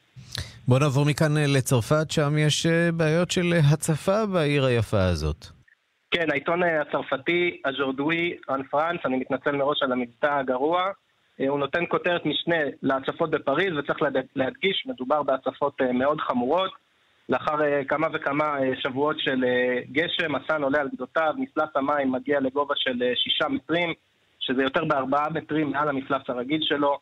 בוא נעבור מכאן לצרפת, שם יש בעיות של הצפה בעיר היפה הזאת. כן, העיתון הצרפתי, הז'ורדוי, אן פרנס, אני מתנצל מראש על המבטא הגרוע, הוא נותן כותרת משנה להצפות בפריז, וצריך להדגיש, מדובר בהצפות מאוד חמורות. לאחר כמה וכמה שבועות של גשם, הסן עולה על גדותיו, מפלס המים מגיע לגובה של שישה מטרים, שזה יותר בארבעה מטרים מעל המפלס הרגיל שלו.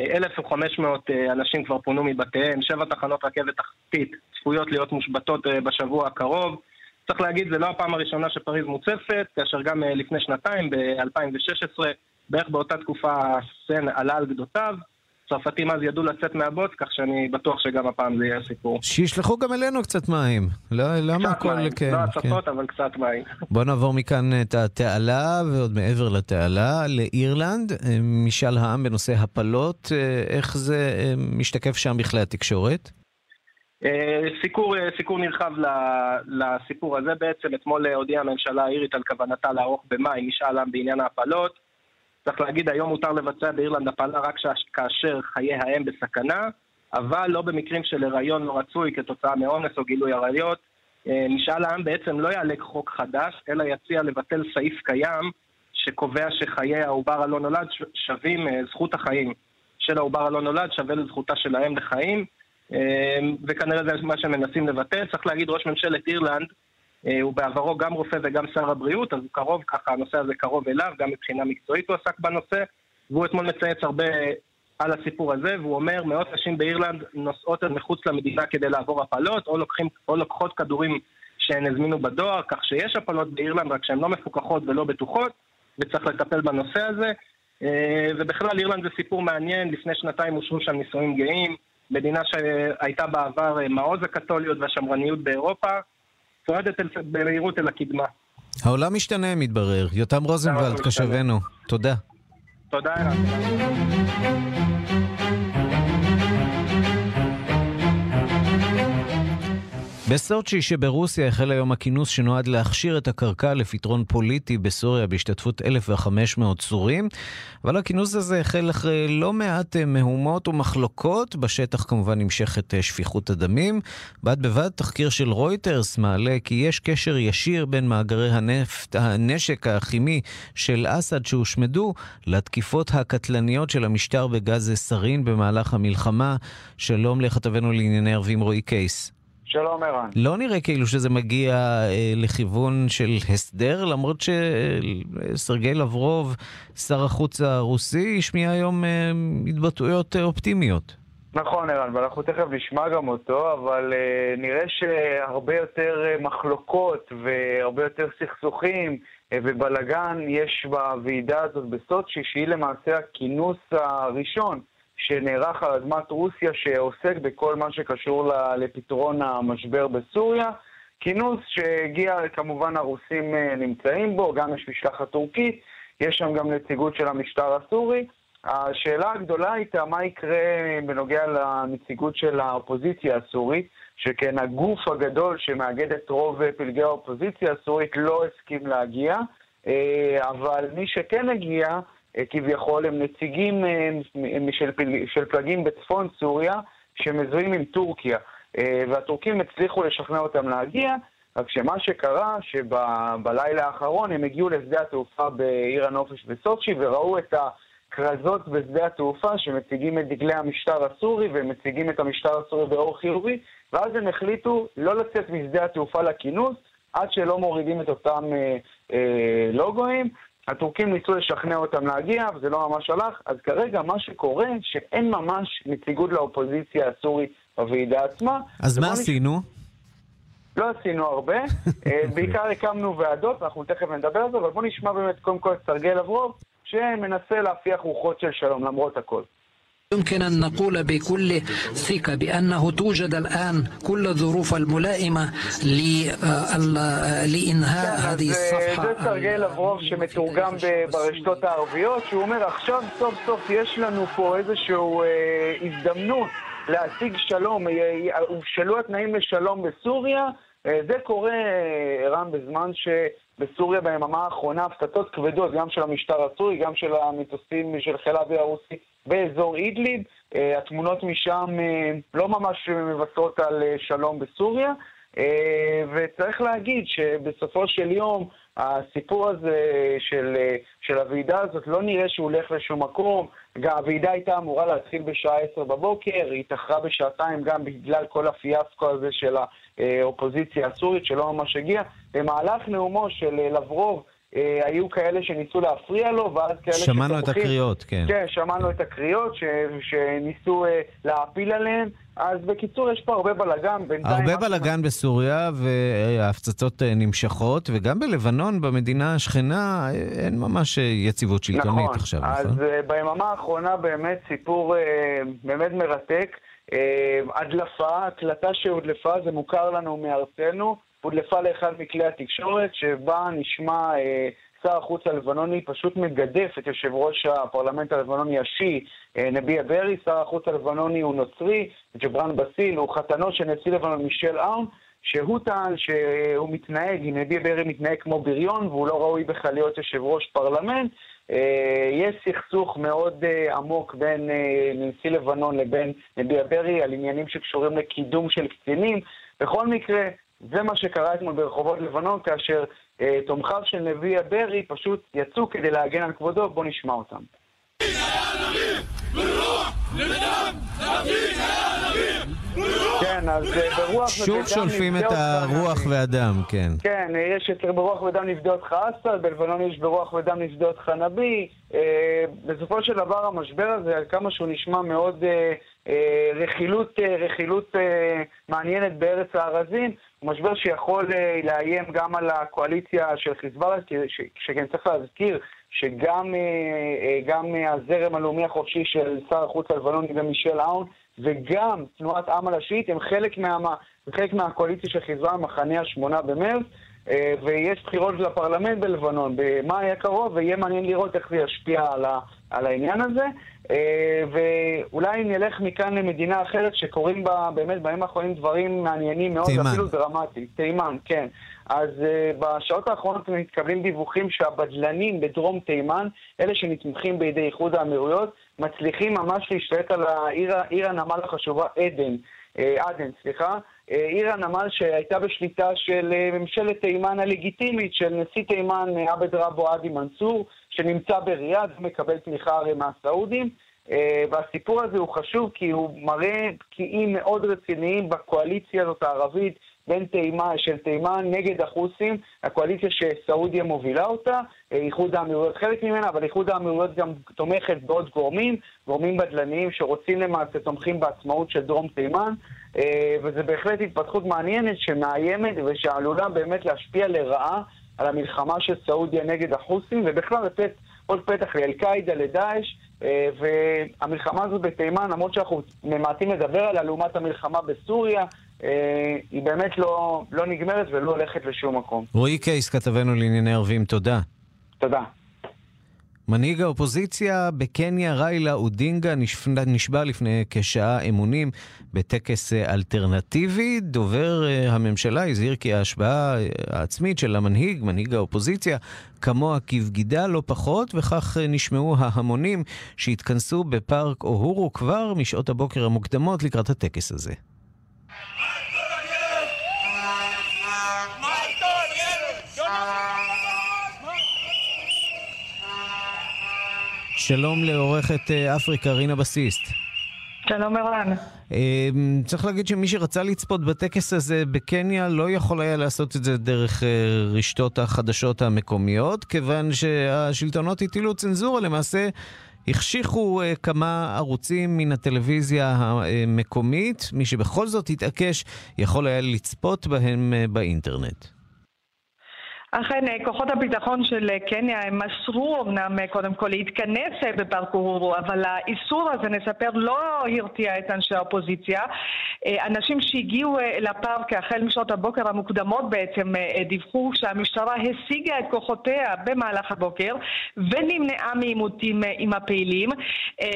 1,500 אנשים כבר פונו מבתיהם, שבע תחנות רכבת תחתית צפויות להיות מושבתות בשבוע הקרוב. צריך להגיד, זה לא הפעם הראשונה שפריז מוצפת, כאשר גם לפני שנתיים, ב-2016, בערך באותה תקופה הסן עלה על גדותיו. צרפתים אז ידעו לצאת מהבוץ, כך שאני בטוח שגם הפעם זה יהיה סיפור. שישלחו גם אלינו קצת מים. לא, למה קצת הכל... מים, כן, לא כן. הצפות, אבל קצת מים. בוא נעבור מכאן את התעלה, ועוד מעבר לתעלה, לאירלנד. אה, משאל העם בנושא הפלות, אה, איך זה אה, משתקף שם בכלי התקשורת? סיקור, סיקור נרחב לסיפור הזה בעצם. אתמול הודיעה הממשלה האירית על כוונתה לערוך במאי משאל עם בעניין ההפלות. צריך להגיד, היום מותר לבצע באירלנד הפלה רק ש- כאשר חיי האם בסכנה, אבל לא במקרים של הריון לא רצוי כתוצאה מאונס או גילוי עריות. אה, משאל העם בעצם לא יעלה חוק חדש, אלא יציע לבטל סעיף קיים שקובע שחיי העובר הלא נולד שווים, אה, זכות החיים של העובר הלא נולד שווה לזכותה של האם לחיים, אה, וכנראה זה מה שמנסים לבטל. צריך להגיד, ראש ממשלת אירלנד הוא בעברו גם רופא וגם שר הבריאות, אז הוא קרוב ככה, הנושא הזה קרוב אליו, גם מבחינה מקצועית הוא עסק בנושא, והוא אתמול מצייץ הרבה על הסיפור הזה, והוא אומר, מאות נשים באירלנד נוסעות אל מחוץ למדינה כדי לעבור הפלות, או, לוקחים, או לוקחות כדורים שהן הזמינו בדואר, כך שיש הפלות באירלנד, רק שהן לא מפוקחות ולא בטוחות, וצריך לטפל בנושא הזה. אה, ובכלל, אירלנד זה סיפור מעניין, לפני שנתיים אושרו שם נישואים גאים, מדינה שהייתה בעבר אה, מעוז הקתוליות והשמרניות באירופה, צועדת במהירות אל הקדמה. העולם משתנה, מתברר. יותם רוזנבלד, משתנה. קשבנו. תודה. תודה, ערן. בסוצ'י שברוסיה החל היום הכינוס שנועד להכשיר את הקרקע לפתרון פוליטי בסוריה בהשתתפות 1,500 צורים, אבל הכינוס הזה החל אחרי לא מעט אה, מהומות ומחלוקות, בשטח כמובן נמשכת אה, שפיכות הדמים. בד בבד תחקיר של רויטרס מעלה כי יש קשר ישיר בין מאגרי הנפט, הנשק הכימי של אסד שהושמדו לתקיפות הקטלניות של המשטר בגז סארין במהלך המלחמה. שלום לכתבנו לענייני ערבים רועי קייס. שלום ערן. לא נראה כאילו שזה מגיע אה, לכיוון של הסדר, למרות שסרגי לברוב, שר החוץ הרוסי, השמיע היום אה, התבטאויות אה, אופטימיות. נכון ערן, ואנחנו תכף נשמע גם אותו, אבל אה, נראה שהרבה יותר אה, מחלוקות והרבה יותר סכסוכים אה, ובלגן יש בוועידה הזאת בסוצ'י, שהיא למעשה הכינוס הראשון שנערך על אדמת רוסיה שעוסק בכל מה שקשור לפתרון המשבר בסוריה. כינוס שהגיע, כמובן הרוסים אה, נמצאים בו, גם יש משלחת טורקית, יש שם גם נציגות של המשטר הסורי. השאלה הגדולה הייתה מה יקרה בנוגע לנציגות של האופוזיציה הסורית, שכן הגוף הגדול שמאגד את רוב פלגי האופוזיציה הסורית לא הסכים להגיע, אה, אבל מי שכן הגיע אה, כביכול הם נציגים אה, של, של פלגים בצפון סוריה שמזוהים עם טורקיה. אה, והטורקים הצליחו לשכנע אותם להגיע רק שמה שקרה שבלילה האחרון הם הגיעו לשדה התעופה בעיר הנופש בסוצ'י וראו את הכרזות בשדה התעופה שמציגים את דגלי המשטר הסורי ומציגים את המשטר הסורי באור חיובי ואז הם החליטו לא לצאת משדה התעופה לכינוס עד שלא מורידים את אותם אה, אה, לוגויים הטורקים ניסו לשכנע אותם להגיע, וזה לא ממש הלך, אז כרגע מה שקורה, שאין ממש נציגות לאופוזיציה הסורית בוועידה עצמה. אז מה עשינו? לא עשינו הרבה, (laughs) אה, בעיקר הקמנו ועדות, אנחנו תכף נדבר על זה, אבל בואו נשמע באמת קודם כל את סרגי לברוב, שמנסה להפיח רוחות של שלום למרות הכל. يمكن أن نقول بكل ثقة بأنه توجد الآن كل الظروف الملائمة لإنهاء هذه الصفحة. זה סרגי לברוב שמתורגם ברשתות הערביות, שהוא אומר עכשיו סוף סוף יש לנו פה איזושהי הזדמנות להשיג שלום, הובשלו התנאים לשלום בסוריה, זה קורה, רם, בזמן שבסוריה ביממה האחרונה הפצצות כבדות, גם של המשטר הסורי, גם של המטוסים של חיל האוויר הרוסי באזור אידליב. התמונות משם לא ממש מבשרות על שלום בסוריה. וצריך להגיד שבסופו של יום הסיפור הזה של, של הוועידה הזאת לא נראה שהוא הולך לשום מקום. הוועידה הייתה אמורה להתחיל בשעה 10 בבוקר, היא התאחרה בשעתיים גם בגלל כל הפיאסקו הזה של האופוזיציה הסורית שלא ממש הגיעה. במהלך נאומו של לברוב אה, היו כאלה שניסו להפריע לו, ואז כאלה שתומכים... שמענו את הקריאות, כן. כן, שמענו את הקריאות ש... שניסו אה, להפיל עליהם. אז בקיצור, יש פה הרבה בלאגן. הרבה בלאגן. בסוריה, וההפצצות אה, נמשכות, וגם בלבנון, במדינה השכנה, אה, אין ממש אה, יציבות שלטונית נכון, עכשיו, נכון? אז ביממה האחרונה באמת סיפור באמת מרתק. הדלפה, הקלטה שהודלפה, זה מוכר לנו מארצנו. הודלפה לאחד מכלי התקשורת, שבה נשמע אה, שר החוץ הלבנוני פשוט מגדף את יושב ראש הפרלמנט הלבנוני השיעי, אה, נביע ברי, שר החוץ הלבנוני הוא נוצרי, ג'בראן בסיל הוא חתנו של נשיא לבנון מישל אאון, שהוא טען שהוא מתנהג, נביע ברי מתנהג כמו בריון והוא לא ראוי בכלל להיות יושב ראש פרלמנט. אה, יש סכסוך מאוד uh, עמוק בין uh, נשיא לבנון לבין נביע ברי על עניינים שקשורים לקידום של קצינים. בכל מקרה, זה מה שקרה אתמול ברחובות לבנון, כאשר אה, תומכיו של נביא הברי פשוט יצאו כדי להגן על כבודו, בואו נשמע אותם. כן, אז אה, ברוח שוב שולפים את הרוח והדם, כן. כן, יש ברוח ודם נפדה אותך אסד, בלבנון יש ברוח ודם נפדה אותך נביא. אה, בסופו של דבר המשבר הזה, על כמה שהוא נשמע מאוד רכילות, רכילות מעניינת בארץ הארזים, משבר שיכול לאיים גם על הקואליציה של חיזבאללה, שכן צריך להזכיר שגם גם הזרם הלאומי החופשי של שר החוץ הלבנוני ומישל אאון וגם תנועת על השיעית הם חלק, מה, חלק מהקואליציה של חיזבאללה, מחנה השמונה במרץ, ויש בחירות לפרלמנט בלבנון במאי הקרוב, ויהיה מעניין לראות איך זה ישפיע על, ה, על העניין הזה. אה, ואולי נלך מכאן למדינה אחרת שקורים בה באמת בימים האחרונים דברים מעניינים מאוד, תימן. אפילו דרמטיים. תימן, כן. אז uh, בשעות האחרונות מתקבלים דיווחים שהבדלנים בדרום תימן, אלה שנתמכים בידי איחוד האמירויות, מצליחים ממש להשתלט על העיר, עיר הנמל החשובה עדן, uh, עדן, סליחה. uh, עיר הנמל שהייתה בשליטה של uh, ממשלת תימן הלגיטימית, של נשיא תימן uh, עבד רבו עדי מנסור, שנמצא בריאד ומקבל תמיכה הרי מהסעודים. Uh, והסיפור הזה הוא חשוב כי הוא מראה בקיאים מאוד רציניים בקואליציה הזאת הערבית בין תימן, של תימן נגד החות'ים, הקואליציה שסעודיה מובילה אותה, אה, איחוד האמירויות חלק ממנה, אבל איחוד האמירויות גם תומכת בעוד גורמים, גורמים בדלניים שרוצים למעשה, תומכים בעצמאות של דרום תימן, אה, וזה בהחלט התפתחות מעניינת שמאיימת ושעלולה באמת להשפיע לרעה על המלחמה של סעודיה נגד החות'ים, ובכלל לתת עוד פתח לאל-קאעידה, לדאעש, אה, והמלחמה הזאת בתימן, למרות שאנחנו ממעטים לדבר עליה לעומת המלחמה בסוריה, אה, היא באמת לא, לא נגמרת ולא הולכת לשום מקום. רועי קייס, כתבנו לענייני ערבים, תודה. תודה. מנהיג האופוזיציה בקניה, ריילה אודינגה, נשבע, לפני כשעה אמונים בטקס אה, אלטרנטיבי. דובר אה, הממשלה הזהיר כי ההשבעה אה, העצמית של המנהיג, מנהיג האופוזיציה, כמוה כבגידה לא פחות, וכך נשמעו ההמונים שהתכנסו בפארק אוהורו כבר משעות הבוקר המוקדמות לקראת הטקס הזה. שלום לעורכת אה, אפריקה, רינה בסיסט. שלום ערן. אה, צריך להגיד שמי שרצה לצפות בטקס הזה בקניה לא יכול היה לעשות את זה דרך אה, רשתות החדשות המקומיות, כיוון שהשלטונות הטילו צנזורה, למעשה החשיכו כמה ערוצים מן הטלוויזיה המקומית. מי שבכל זאת התעקש יכול היה לצפות בהם באינטרנט. אכן, אה, כוחות הביטחון של אה, קניה הם מסרו אמנם אה, קודם כל להתכנס בפארק אורו, אבל האיסור הזה, נספר, לא הרתיע את אנשי האופוזיציה. אנשים שהגיעו לפארק החל משעות הבוקר המוקדמות בעצם דיווחו שהמשטרה השיגה את כוחותיה במהלך הבוקר ונמנעה מעימותים עם הפעילים.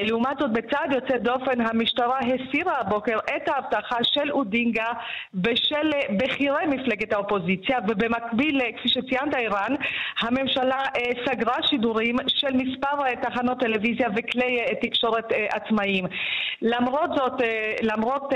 לעומת זאת, בצעד יוצא דופן, המשטרה הסירה הבוקר את ההבטחה של אודינגה ושל בכירי מפלגת האופוזיציה, ובמקביל, כפי. שציינת איראן, הממשלה אה, סגרה שידורים של מספר אה, תחנות טלוויזיה וכלי אה, תקשורת עצמאיים. למרות זאת, למרות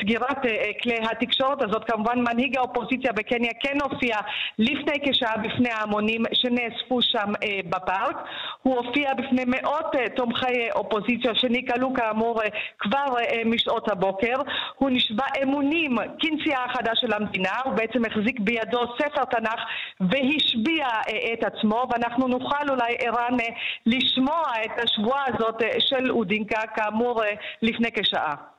סגירת כלי התקשורת הזאת, כמובן מנהיג האופוזיציה בקניה כן הופיע לפני כשעה בפני ההמונים שנאספו שם בפארק. הוא הופיע בפני מאות תומכי אופוזיציה שנקהלו כאמור כבר משעות הבוקר. הוא נשבע אמונים כנשיאה החדש של המדינה, הוא בעצם החזיק בידו ספר תנ"ך והשביע אה, את עצמו, ואנחנו נוכל אולי, ערן, אה, לשמוע את השבועה הזאת אה, של אודינקה, כאמור, לפני כשעה.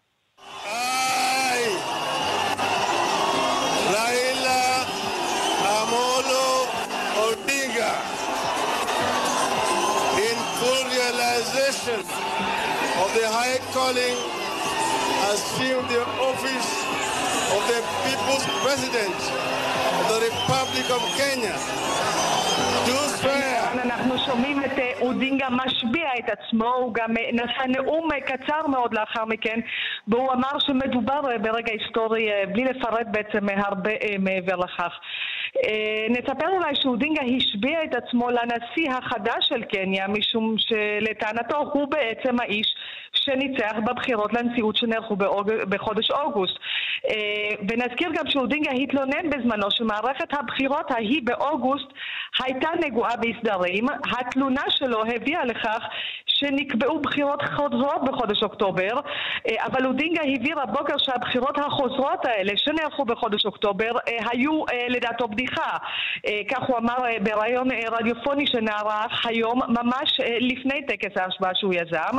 Of the high calling assumed the office of the people's president of the Republic of Kenya. אנחנו שומעים את אה, אודינגה משביע את עצמו, הוא גם אה, נשא נאום אה, קצר מאוד לאחר מכן, והוא אמר שמדובר ברגע היסטורי, בלי לפרט בעצם הרבה מעבר לכך. נספר אולי שאודינגה השביע את עצמו לנשיא החדש של קניה, משום שלטענתו הוא בעצם האיש שניצח בבחירות לנשיאות שנערכו באוג... בחודש אוגוסט. ונזכיר גם שאודינגה התלונן בזמנו שמערכת הבחירות ההיא באוגוסט הייתה נגועה באי התלונה שלו הביאה לכך שנקבעו בחירות חוזרות בחודש אוקטובר, אה, אבל אודינגה הבהיר הבוקר שהבחירות החוזרות האלה שנערכו בחודש אוקטובר אה, היו לדעתו בדיחה. כך הוא אמר בריאיון רדיופוני שנערך היום, ממש לפני טקס ההשבעה שהוא יזם.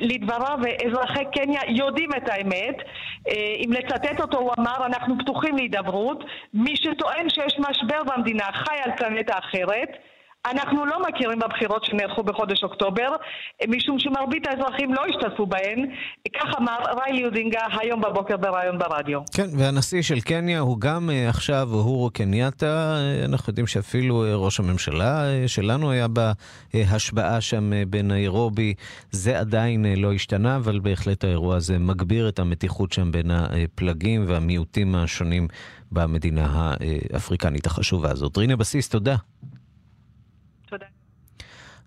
לדבריו, אזרחי קניה יודעים את האמת. אם לצטט אותו, הוא אמר, אנחנו פתוחים להידברות. מי שטוען שיש משבר במדינה חי על פלנטה אחרת. אנחנו לא מכירים בבחירות שנערכו בחודש אוקטובר, משום שמרבית האזרחים לא השתתפו בהן. כך אמר ריילי יודינגה היום בבוקר בריאיון ברדיו. כן, והנשיא של קניה הוא גם אה, עכשיו אורו קנייתה. אה, אנחנו יודעים שאפילו אה, ראש הממשלה שלנו היה בהשבעה שם בניירובי. זה עדיין לא השתנה, אבל בהחלט האירוע הזה מגביר את המתיחות שם בין הפלגים והמיעוטים השונים במדינה האפריקנית החשובה הזאת. רינה בסיס. תודה.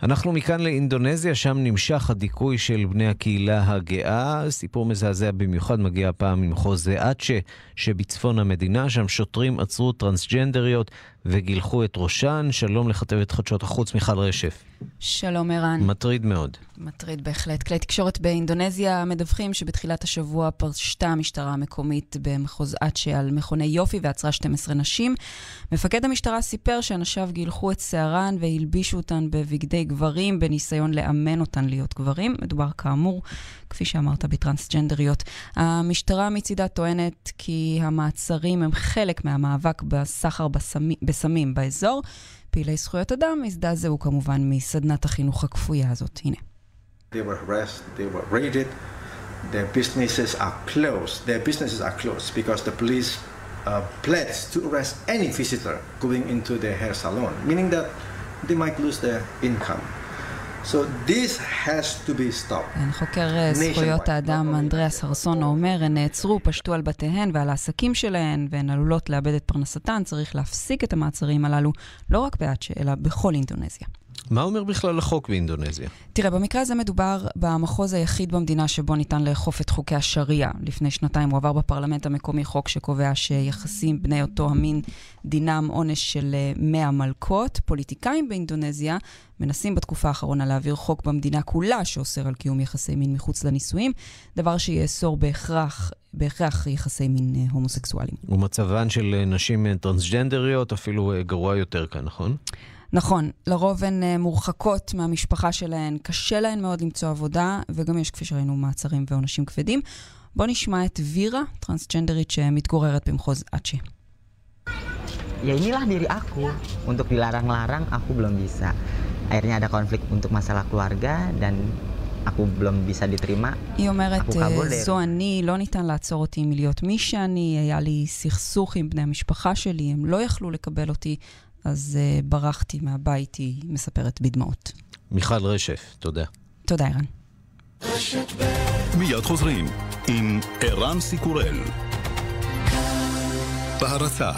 אנחנו מכאן לאינדונזיה, שם נמשך הדיכוי של בני הקהילה הגאה. סיפור מזעזע במיוחד מגיע הפעם ממחוז אצ'ה שבצפון המדינה. שם שוטרים עצרו טרנסג'נדריות וגילחו את ראשן. שלום לכתבת חדשות החוץ מיכל רשף. שלום ערן. מטריד מאוד. מטריד בהחלט. כלי תקשורת באינדונזיה מדווחים שבתחילת השבוע פרשתה המשטרה המקומית במחוז אצ'ה על מכוני יופי ועצרה 12 נשים. מפקד המשטרה סיפר שאנשיו גילחו את שערן והלבישו אותן בבגדי גברים בניסיון לאמן אותן להיות גברים. מדובר כאמור, כפי שאמרת, בטרנסג'נדריות. המשטרה מצידה טוענת כי המעצרים הם חלק מהמאבק בסחר בסמים, בסמים באזור. פעילי זכויות אדם הזדעזעו כמובן מסדנת החינוך הכפויה הזאת. הנה. They were harassed, they were raided, their businesses are closed. Their businesses are closed because the police uh, pledged to arrest any visitor going into their hair salon, meaning that they might lose their income. So this has to be stopped. כן, חוקר אה, זכויות האדם אנדריאס הרסון אומר, הן נעצרו, פשטו על בתיהן ועל העסקים שלהן, והן עלולות לאבד את פרנסתן. צריך להפסיק את המעצרים הללו, לא רק באצ'ה, אלא בכל אינדונזיה. מה אומר בכלל החוק באינדונזיה? תראה, במקרה הזה מדובר במחוז היחיד במדינה שבו ניתן לאכוף את חוקי השריעה. לפני שנתיים הוא עבר בפרלמנט המקומי חוק שקובע שיחסים בני אותו המין דינם עונש של 100 אה, מלקות. פוליטיקאים באינדונזיה מנסים בתקופה האחרונה להעביר חוק במדינה כולה שאוסר על קיום יחסי מין מחוץ לנישואים, דבר שיאסור בהכרח, בהכרח יחסי מין אה, הומוסקסואליים. ומצבן של אה, נשים טרנסג'נדריות אפילו גרוע יותר כאן, נכון? נכון, לרוב הן uh, מורחקות מהמשפחה שלהן, קשה להן מאוד למצוא עבודה, וגם יש, כפי שראינו, מעצרים ועונשים כבדים. בואו נשמע את וירה, טרנסג'נדרית שמתגוררת במחוז אצ'ה. Ya inilah diri aku. Untuk dilarang-larang aku belum bisa. Akhirnya ada konflik untuk masalah keluarga dan aku belum bisa diterima. היא אומרת, זו אני, לא ניתן לעצור אותי מלהיות מי שאני, היה לי סכסוך עם בני המשפחה שלי, הם לא יכלו לקבל אותי, אז uh, ברחתי מהבית, היא מספרת בדמעות. מיכל רשף, תודה. תודה, ערן. מיד חוזרים עם ערן סיקורל. בהרצה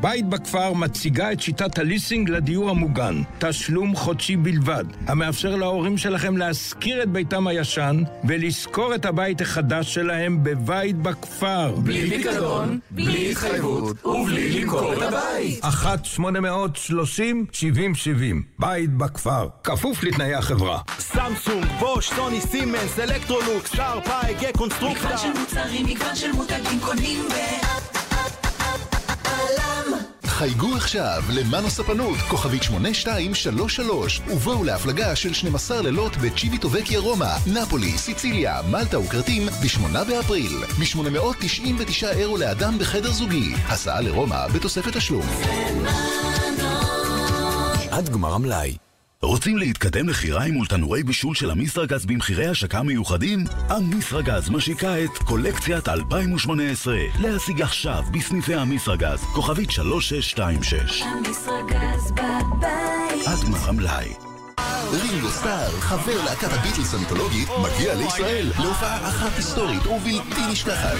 בית בכפר מציגה את שיטת הליסינג לדיור המוגן, תשלום חודשי בלבד, המאפשר להורים שלכם להשכיר את ביתם הישן ולשכור את הבית החדש שלהם בבית בכפר. בלי פיקדון, בלי התחייבות ובלי למכור את הבית. 1-830-7070, בית בכפר, כפוף לתנאי החברה. סמסונג, בוש, סוני, סימנס, אלקטרולוקס, שארפ, קונסטרוקטה. מגוון של מוצרים, מגוון של מותגים קונים ב... חייגו עכשיו למאנו ספנות, כוכבית 8233, ובואו להפלגה של 12 לילות בצ'יביטווקיה רומא, נפולי, סיציליה, מלטה וכרתים ב-8 באפריל, מ-899 אירו לאדם בחדר זוגי, הסעה לרומא בתוספת תשלום. עד גמר המלאי רוצים להתקדם לחיריים מול תנורי בישול של המסרגז במחירי השקה מיוחדים? המסרגז משיקה את קולקציית 2018. להשיג עכשיו בסניפי המסרגז, כוכבית 3626. המסרגז בבית. עד גמר המלאי. רינגו סטאר, חבר להקת הביטלס המיתולוגית, מגיע לישראל להופעה אחת היסטורית ובלתי נשכחת.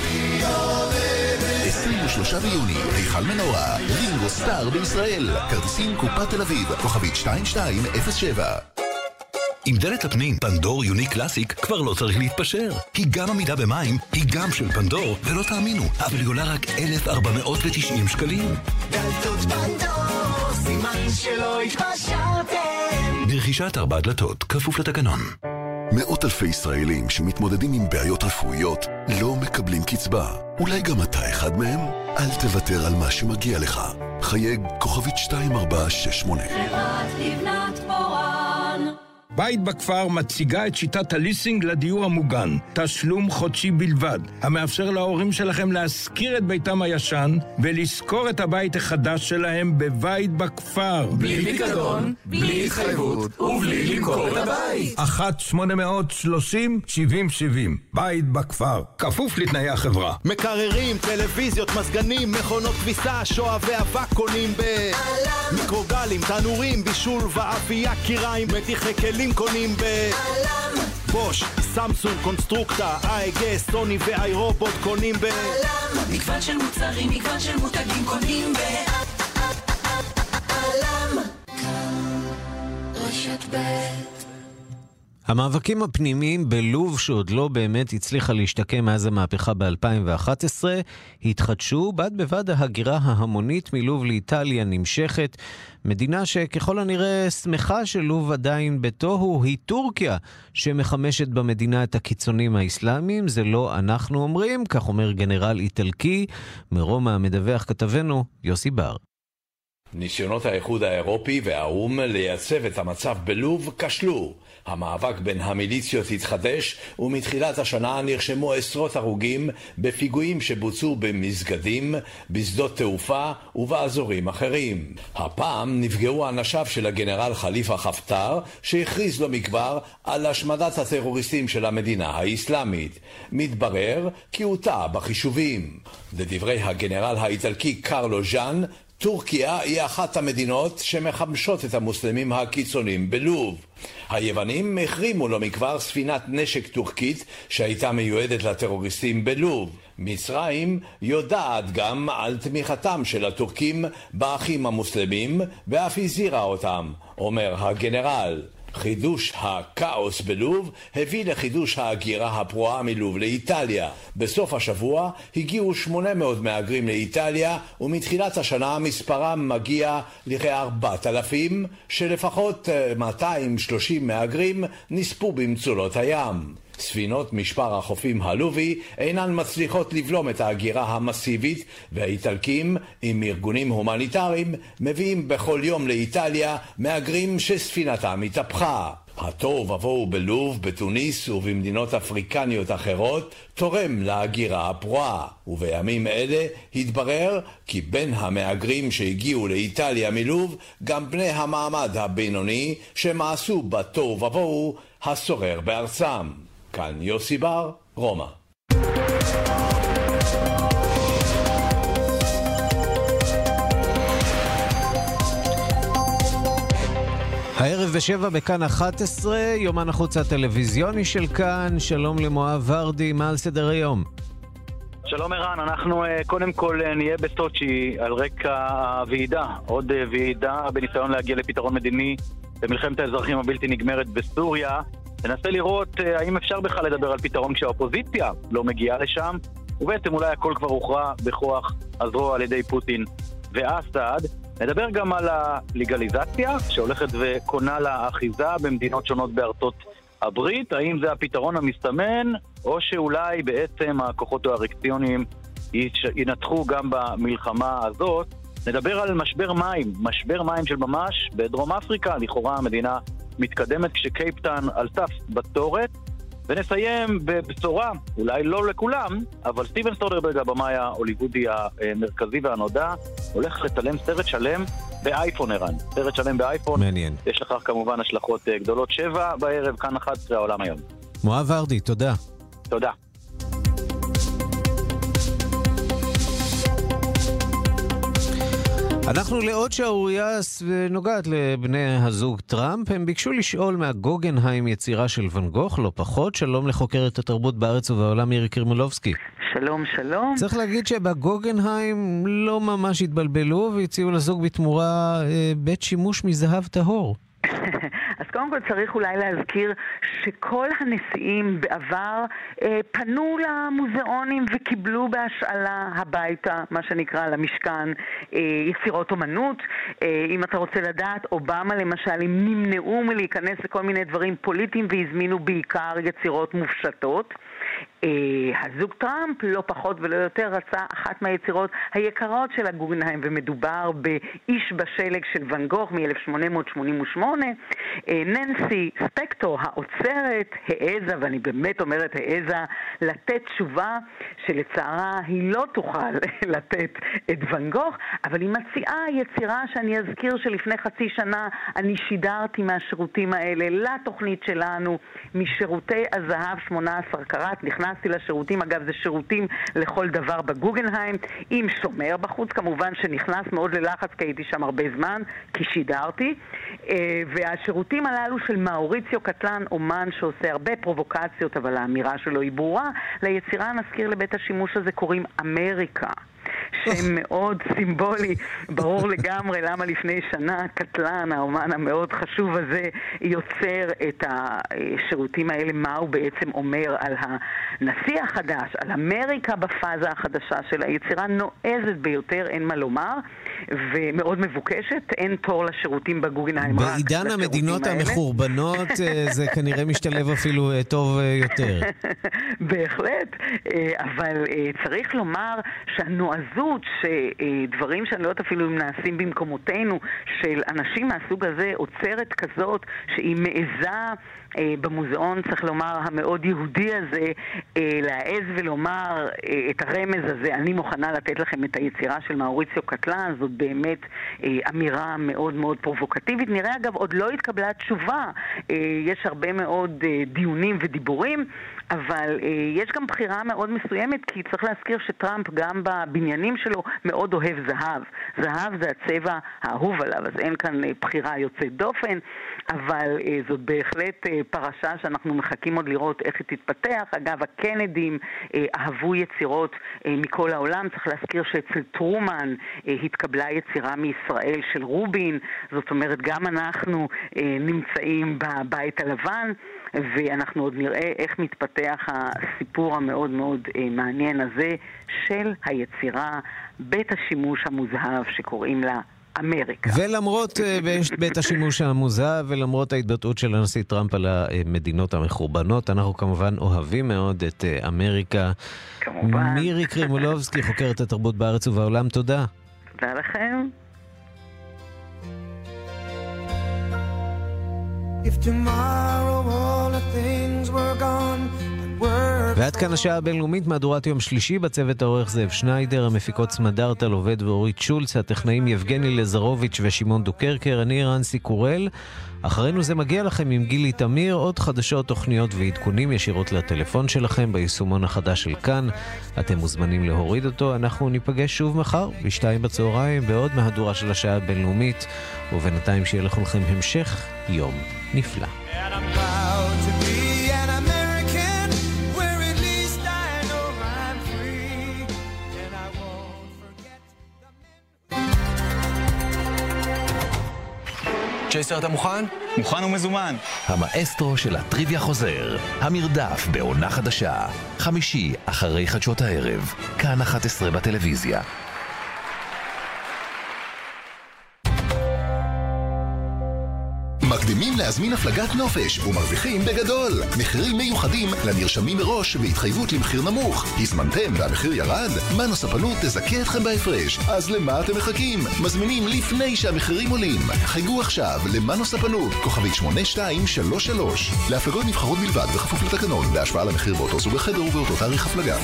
23 ביוני, היכל מנורה, רינגו סטאר בישראל, כרטיסים קופת תל אביב, כוכבית 2207 עם דלת הפנים פנדור יוני קלאסיק כבר לא צריך להתפשר. היא גם עמידה במים, היא גם של פנדור, ולא תאמינו, אבל היא עולה רק 1,490 שקלים. דלתות פנדור, סימן שלא התפשרתם. ברכישת ארבע דלתות, כפוף לתקנון. מאות אלפי ישראלים שמתמודדים עם בעיות רפואיות לא מקבלים קצבה. אולי גם אתה אחד מהם? אל תוותר על מה שמגיע לך. חייג כוכבית 2468. חברת לבנת בית בכפר מציגה את שיטת הליסינג לדיור המוגן, תשלום חודשי בלבד, המאפשר להורים שלכם להשכיר את ביתם הישן ולשכור את הבית החדש שלהם בבית בכפר. בלי פיקדון, בלי התחייבות ובלי למכור את הבית. 1-830-7070, בית בכפר, כפוף לתנאי החברה. מקררים, טלוויזיות, מזגנים, מכונות כביסה, שואבי אבק קונים ב... מיקרוגלים, תנורים, בישול ואפייה, קיריים, מתיחי כלים קונים ב... בוש, סמסונג, קונסטרוקטה, אייג, סוני ואיי רובוט קונים ב... מגוון של מוצרים, מגוון של מותגים קונים ב... עלם. רשת ב' המאבקים הפנימיים בלוב, שעוד לא באמת הצליחה להשתקם מאז המהפכה ב-2011, התחדשו בד בבד ההגירה ההמונית מלוב לאיטליה נמשכת. מדינה שככל הנראה שמחה שלוב עדיין בתוהו היא טורקיה, שמחמשת במדינה את הקיצונים האסלאמיים. זה לא אנחנו אומרים, כך אומר גנרל איטלקי. מרומא מדווח כתבנו יוסי בר. ניסיונות האיחוד האירופי והאו"ם לייצב את המצב בלוב כשלו. המאבק בין המיליציות התחדש, ומתחילת השנה נרשמו עשרות הרוגים בפיגועים שבוצעו במסגדים, בשדות תעופה ובאזורים אחרים. הפעם נפגעו אנשיו של הגנרל חליפה חפטר, שהכריז לא מכבר על השמדת הטרוריסטים של המדינה האסלאמית. מתברר כי הוא טעה בחישובים. לדברי הגנרל האיטלקי קרלו ז'אן, טורקיה היא אחת המדינות שמחמשות את המוסלמים הקיצונים בלוב. היוונים החרימו לא מכבר ספינת נשק טורקית שהייתה מיועדת לטרוריסטים בלוב. מצרים יודעת גם על תמיכתם של הטורקים באחים המוסלמים ואף הזהירה אותם, אומר הגנרל. חידוש הכאוס בלוב הביא לחידוש ההגירה הפרועה מלוב לאיטליה. בסוף השבוע הגיעו 800 מהגרים לאיטליה, ומתחילת השנה מספרם מגיע לכ-4,000, שלפחות 230 מהגרים נספו במצולות הים. ספינות משמר החופים הלובי אינן מצליחות לבלום את ההגירה המסיבית והאיטלקים עם ארגונים הומניטריים מביאים בכל יום לאיטליה מהגרים שספינתם התהפכה. התוהו ובוהו בלוב, בתוניס ובמדינות אפריקניות אחרות תורם להגירה הפרועה, ובימים אלה התברר כי בין המהגרים שהגיעו לאיטליה מלוב גם בני המעמד הבינוני שמעשו בתוהו ובוהו השורר בארצם. כאן יוסי בר, רומא. הערב בשבע בכאן 11, יומן החוץ הטלוויזיוני של כאן, שלום למואב ורדי, מה על סדר היום? שלום ערן, אנחנו uh, קודם כל uh, נהיה בסוצ'י על רקע הוועידה, עוד uh, ועידה בניסיון להגיע לפתרון מדיני במלחמת האזרחים הבלתי נגמרת בסוריה. ננסה לראות uh, האם אפשר בכלל לדבר על פתרון כשהאופוזיציה לא מגיעה לשם, ובעצם אולי הכל כבר הוכרע בכוח הזרוע על ידי פוטין ואסד. נדבר גם על הלגליזציה, שהולכת וקונה לה אחיזה במדינות שונות בארצות הברית. האם זה הפתרון המסתמן, או שאולי בעצם הכוחות הארקציוניים ינתחו גם במלחמה הזאת. נדבר על משבר מים, משבר מים של ממש בדרום אפריקה, לכאורה המדינה מתקדמת כשקייפטן על סף בצורת. ונסיים בבשורה, אולי לא לכולם, אבל סטיבן סטודרברג, הבמאי ההוליוודי המרכזי והנודע, הולך לצלם סרט שלם באייפון ערן. סרט שלם באייפון. מעניין. יש לכך כמובן השלכות אה, גדולות. שבע בערב, כאן 11, העולם היום. מואב ורדי, תודה. תודה. אנחנו לעוד שערורייה נוגעת לבני הזוג טראמפ. הם ביקשו לשאול מהגוגנהיים יצירה של ואן גוך, לא פחות. שלום לחוקרת התרבות בארץ ובעולם מירי קרמלובסקי. שלום, שלום. צריך להגיד שבגוגנהיים לא ממש התבלבלו והציעו לזוג בתמורה אה, בית שימוש מזהב טהור. (laughs) אז קודם כל צריך אולי להזכיר שכל הנשיאים בעבר אה, פנו למוזיאונים וקיבלו בהשאלה הביתה, מה שנקרא, למשכן, אה, יצירות אומנות. אה, אם אתה רוצה לדעת, אובמה למשל, הם נמנעו מלהיכנס לכל מיני דברים פוליטיים והזמינו בעיקר יצירות מופשטות. הזוג טראמפ לא פחות ולא יותר רצה אחת מהיצירות היקרות של הגוגנהיים, ומדובר באיש בשלג של ואן גוך מ-1888. ננסי ספקטור, האוצרת, העזה, ואני באמת אומרת העזה, לתת תשובה שלצערה היא לא תוכל (laughs) לתת את ואן גוך, אבל היא מציעה יצירה שאני אזכיר שלפני חצי שנה אני שידרתי מהשירותים האלה לתוכנית שלנו, משירותי הזהב 18 קראט, נכנסתי לשירותים, אגב זה שירותים לכל דבר בגוגנהיים, עם שומר בחוץ כמובן שנכנס מאוד ללחץ כי הייתי שם הרבה זמן, כי שידרתי, אה, והשירותים הללו של מאוריציו קטלן, אומן שעושה הרבה פרובוקציות, אבל האמירה שלו היא ברורה, ליצירה נזכיר לבית השימוש הזה קוראים אמריקה. שם מאוד סימבולי, ברור לגמרי למה לפני שנה קטלן, האומן המאוד חשוב הזה, יוצר את השירותים האלה, מה הוא בעצם אומר על הנשיא החדש, על אמריקה בפאזה החדשה של היצירה נועזת ביותר, אין מה לומר, ומאוד מבוקשת, אין תור לשירותים בגוגנהיים. בעידן המדינות האלה. המחורבנות אה, זה כנראה משתלב אפילו אה, טוב אה, יותר. (laughs) בהחלט, אבל צריך לומר שהנועזות, שדברים שאני לא יודעת אפילו אם נעשים במקומותינו, של אנשים מהסוג הזה, עוצרת כזאת שהיא מעיזה במוזיאון, צריך לומר, המאוד יהודי הזה, להעז ולומר את הרמז הזה, אני מוכנה לתת לכם את היצירה של מאוריציו קטלן, זאת באמת אמירה מאוד מאוד פרובוקטיבית. נראה אגב, עוד לא התקבלה תשובה, יש הרבה מאוד דיונים ודיבורים. אבל אה, יש גם בחירה מאוד מסוימת, כי צריך להזכיר שטראמפ גם בבניינים שלו מאוד אוהב זהב. זהב זה הצבע האהוב עליו, אז אין כאן אה, בחירה יוצאת דופן, אבל אה, זאת בהחלט פרשה שאנחנו מחכים עוד לראות איך היא תתפתח. אגב, הקנדים אה, אהבו יצירות מכל העולם. צריך להזכיר שאצל טרומן התקבלה יצירה מישראל של רובין, זאת אומרת, גם אנחנו נמצאים בבית הלבן. ואנחנו עוד נראה איך מתפתח הסיפור המאוד מאוד אה, מעניין הזה של היצירה, בית השימוש המוזהב שקוראים לה אמריקה. ולמרות אה, בית השימוש המוזהב ולמרות ההתבטאות של הנשיא טראמפ על המדינות המחורבנות, אנחנו כמובן אוהבים מאוד את אה, אמריקה. כמובן. מירי קרימולובסקי, חוקרת התרבות בארץ ובעולם, תודה. תודה לכם. If tomorrow ועד כאן השעה הבינלאומית, מהדורת יום שלישי, בצוות העורך זאב שניידר, המפיקות סמדארטה עובד ואורית שולץ, הטכנאים יבגני לזרוביץ' ושמעון דוקרקר, אני רנסי קורל. אחרינו זה מגיע לכם עם גילי תמיר, עוד חדשות, תוכניות ועדכונים ישירות לטלפון שלכם ביישומון החדש של כאן. אתם מוזמנים להוריד אותו, אנחנו ניפגש שוב מחר, בשתיים בצהריים, בעוד מהדורה של השעה הבינלאומית, ובינתיים שיהיה לכולכם המשך יום נפלא. צ'ייסר, אתה מוכן? מוכן ומזומן. המאסטרו של הטריוויה חוזר, המרדף בעונה חדשה, חמישי אחרי חדשות הערב, כאן 11 בטלוויזיה. מקדימים להזמין הפלגת נופש ומרוויחים בגדול. מחירים מיוחדים לנרשמים מראש בהתחייבות למחיר נמוך. הזמנתם והמחיר ירד? מנו ספנות תזכה אתכם בהפרש. אז למה אתם מחכים? מזמינים לפני שהמחירים עולים. חייגו עכשיו למנו ספנות, כוכבית 8233. להפלגות נבחרות בלבד בכפוף לתקנון, בהשוואה למחיר באותו סוג החדר ובאותו תאריך הפלגה.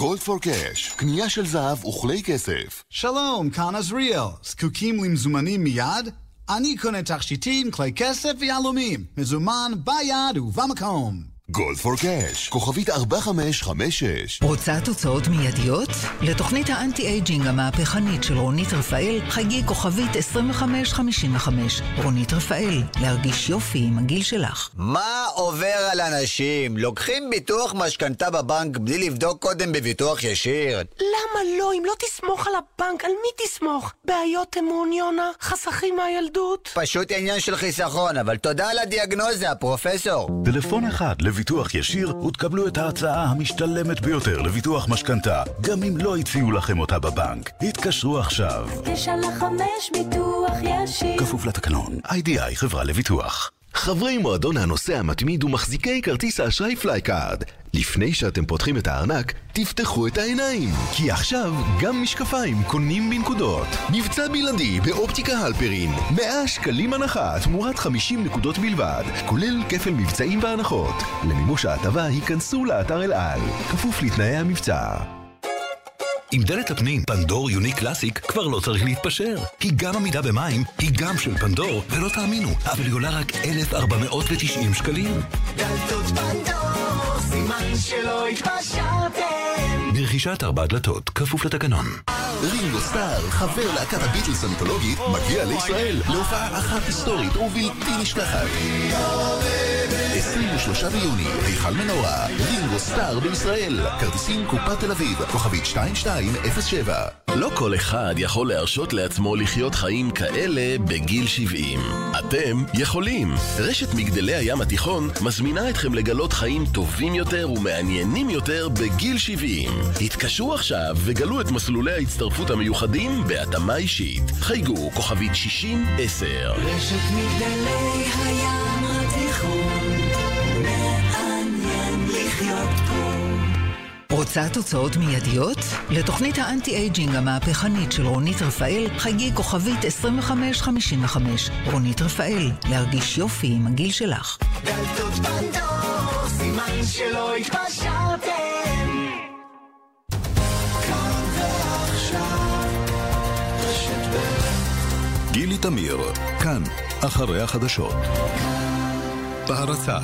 גולד פור קאש, קנייה של זהב וכלי כסף. שלום, כאן עזריאל. זקוקים למזומנים מיד? אני קונה תכשיטים, כלי כסף ויהלומים. מזומן ביד ובמקום. גולד פור קאש, כוכבית 4556. רוצה תוצאות מיידיות? לתוכנית האנטי-אייג'ינג המהפכנית של רונית רפאל, חגי כוכבית 2555. רונית רפאל, להרגיש יופי עם הגיל שלך. מה עובר על אנשים? לוקחים ביטוח משכנתה בבנק בלי לבדוק קודם בביטוח ישיר? למה לא? אם לא תסמוך על הבנק, על מי תסמוך? בעיות אמון, יונה? חסכים מהילדות? פשוט עניין של חיסכון, אבל תודה על הדיאגנוזה, פרופסור. טלפון אחד לביטוח ישיר ותקבלו את ההצעה המשתלמת ביותר לביטוח משכנתה, גם אם לא הציעו לכם אותה בבנק. התקשרו עכשיו. תשע לחמש ביטוח ישיר. כפוף לתקנון, איי-די-איי חברה לביטוח. חברי מועדון הנוסע המתמיד ומחזיקי כרטיס האשראי פלייקארד. לפני שאתם פותחים את הארנק, תפתחו את העיניים, כי עכשיו גם משקפיים קונים בנקודות. מבצע בלעדי באופטיקה הלפרין, 100 שקלים הנחה תמורת 50 נקודות בלבד, כולל כפל מבצעים והנחות. למימוש ההטבה היכנסו לאתר אל על, כפוף לתנאי המבצע. עם דלת הפנים פנדור יוניק קלאסיק כבר לא צריך להתפשר. היא גם עמידה במים, היא גם של פנדור, ולא תאמינו, אבל היא עולה רק 1,490 שקלים. דלתות פנדור, סימן שלא התפשרתם. ברכישת ארבע דלתות, כפוף לתקנון. רינגו סטאר, חבר להקת הביטלס המיתולוגית, מגיע לישראל להופעה אחת היסטורית ובלתי נשכחת. 23 ביוני, היכל מנורה, רינגו סטאר בישראל, כרטיסים קופת תל אביב, כוכבית 2207. לא כל אחד יכול להרשות לעצמו לחיות חיים כאלה בגיל 70. אתם יכולים. רשת מגדלי הים התיכון מזמינה אתכם לגלות חיים טובים יותר ומעניינים יותר בגיל 70. התקשרו עכשיו וגלו את מסלולי ההצטרפות המיוחדים בהתאמה אישית. חייגו כוכבית 60-10. רשת מגדלי הים רוצה תוצאות מיידיות? לתוכנית האנטי-אייג'ינג המהפכנית של רונית רפאל, חגי כוכבית 2555. רונית רפאל, להרגיש יופי עם הגיל שלך. דלתות פנדור, סימן שלא התפשרתם. גילי תמיר, כאן, אחרי החדשות. בהרצה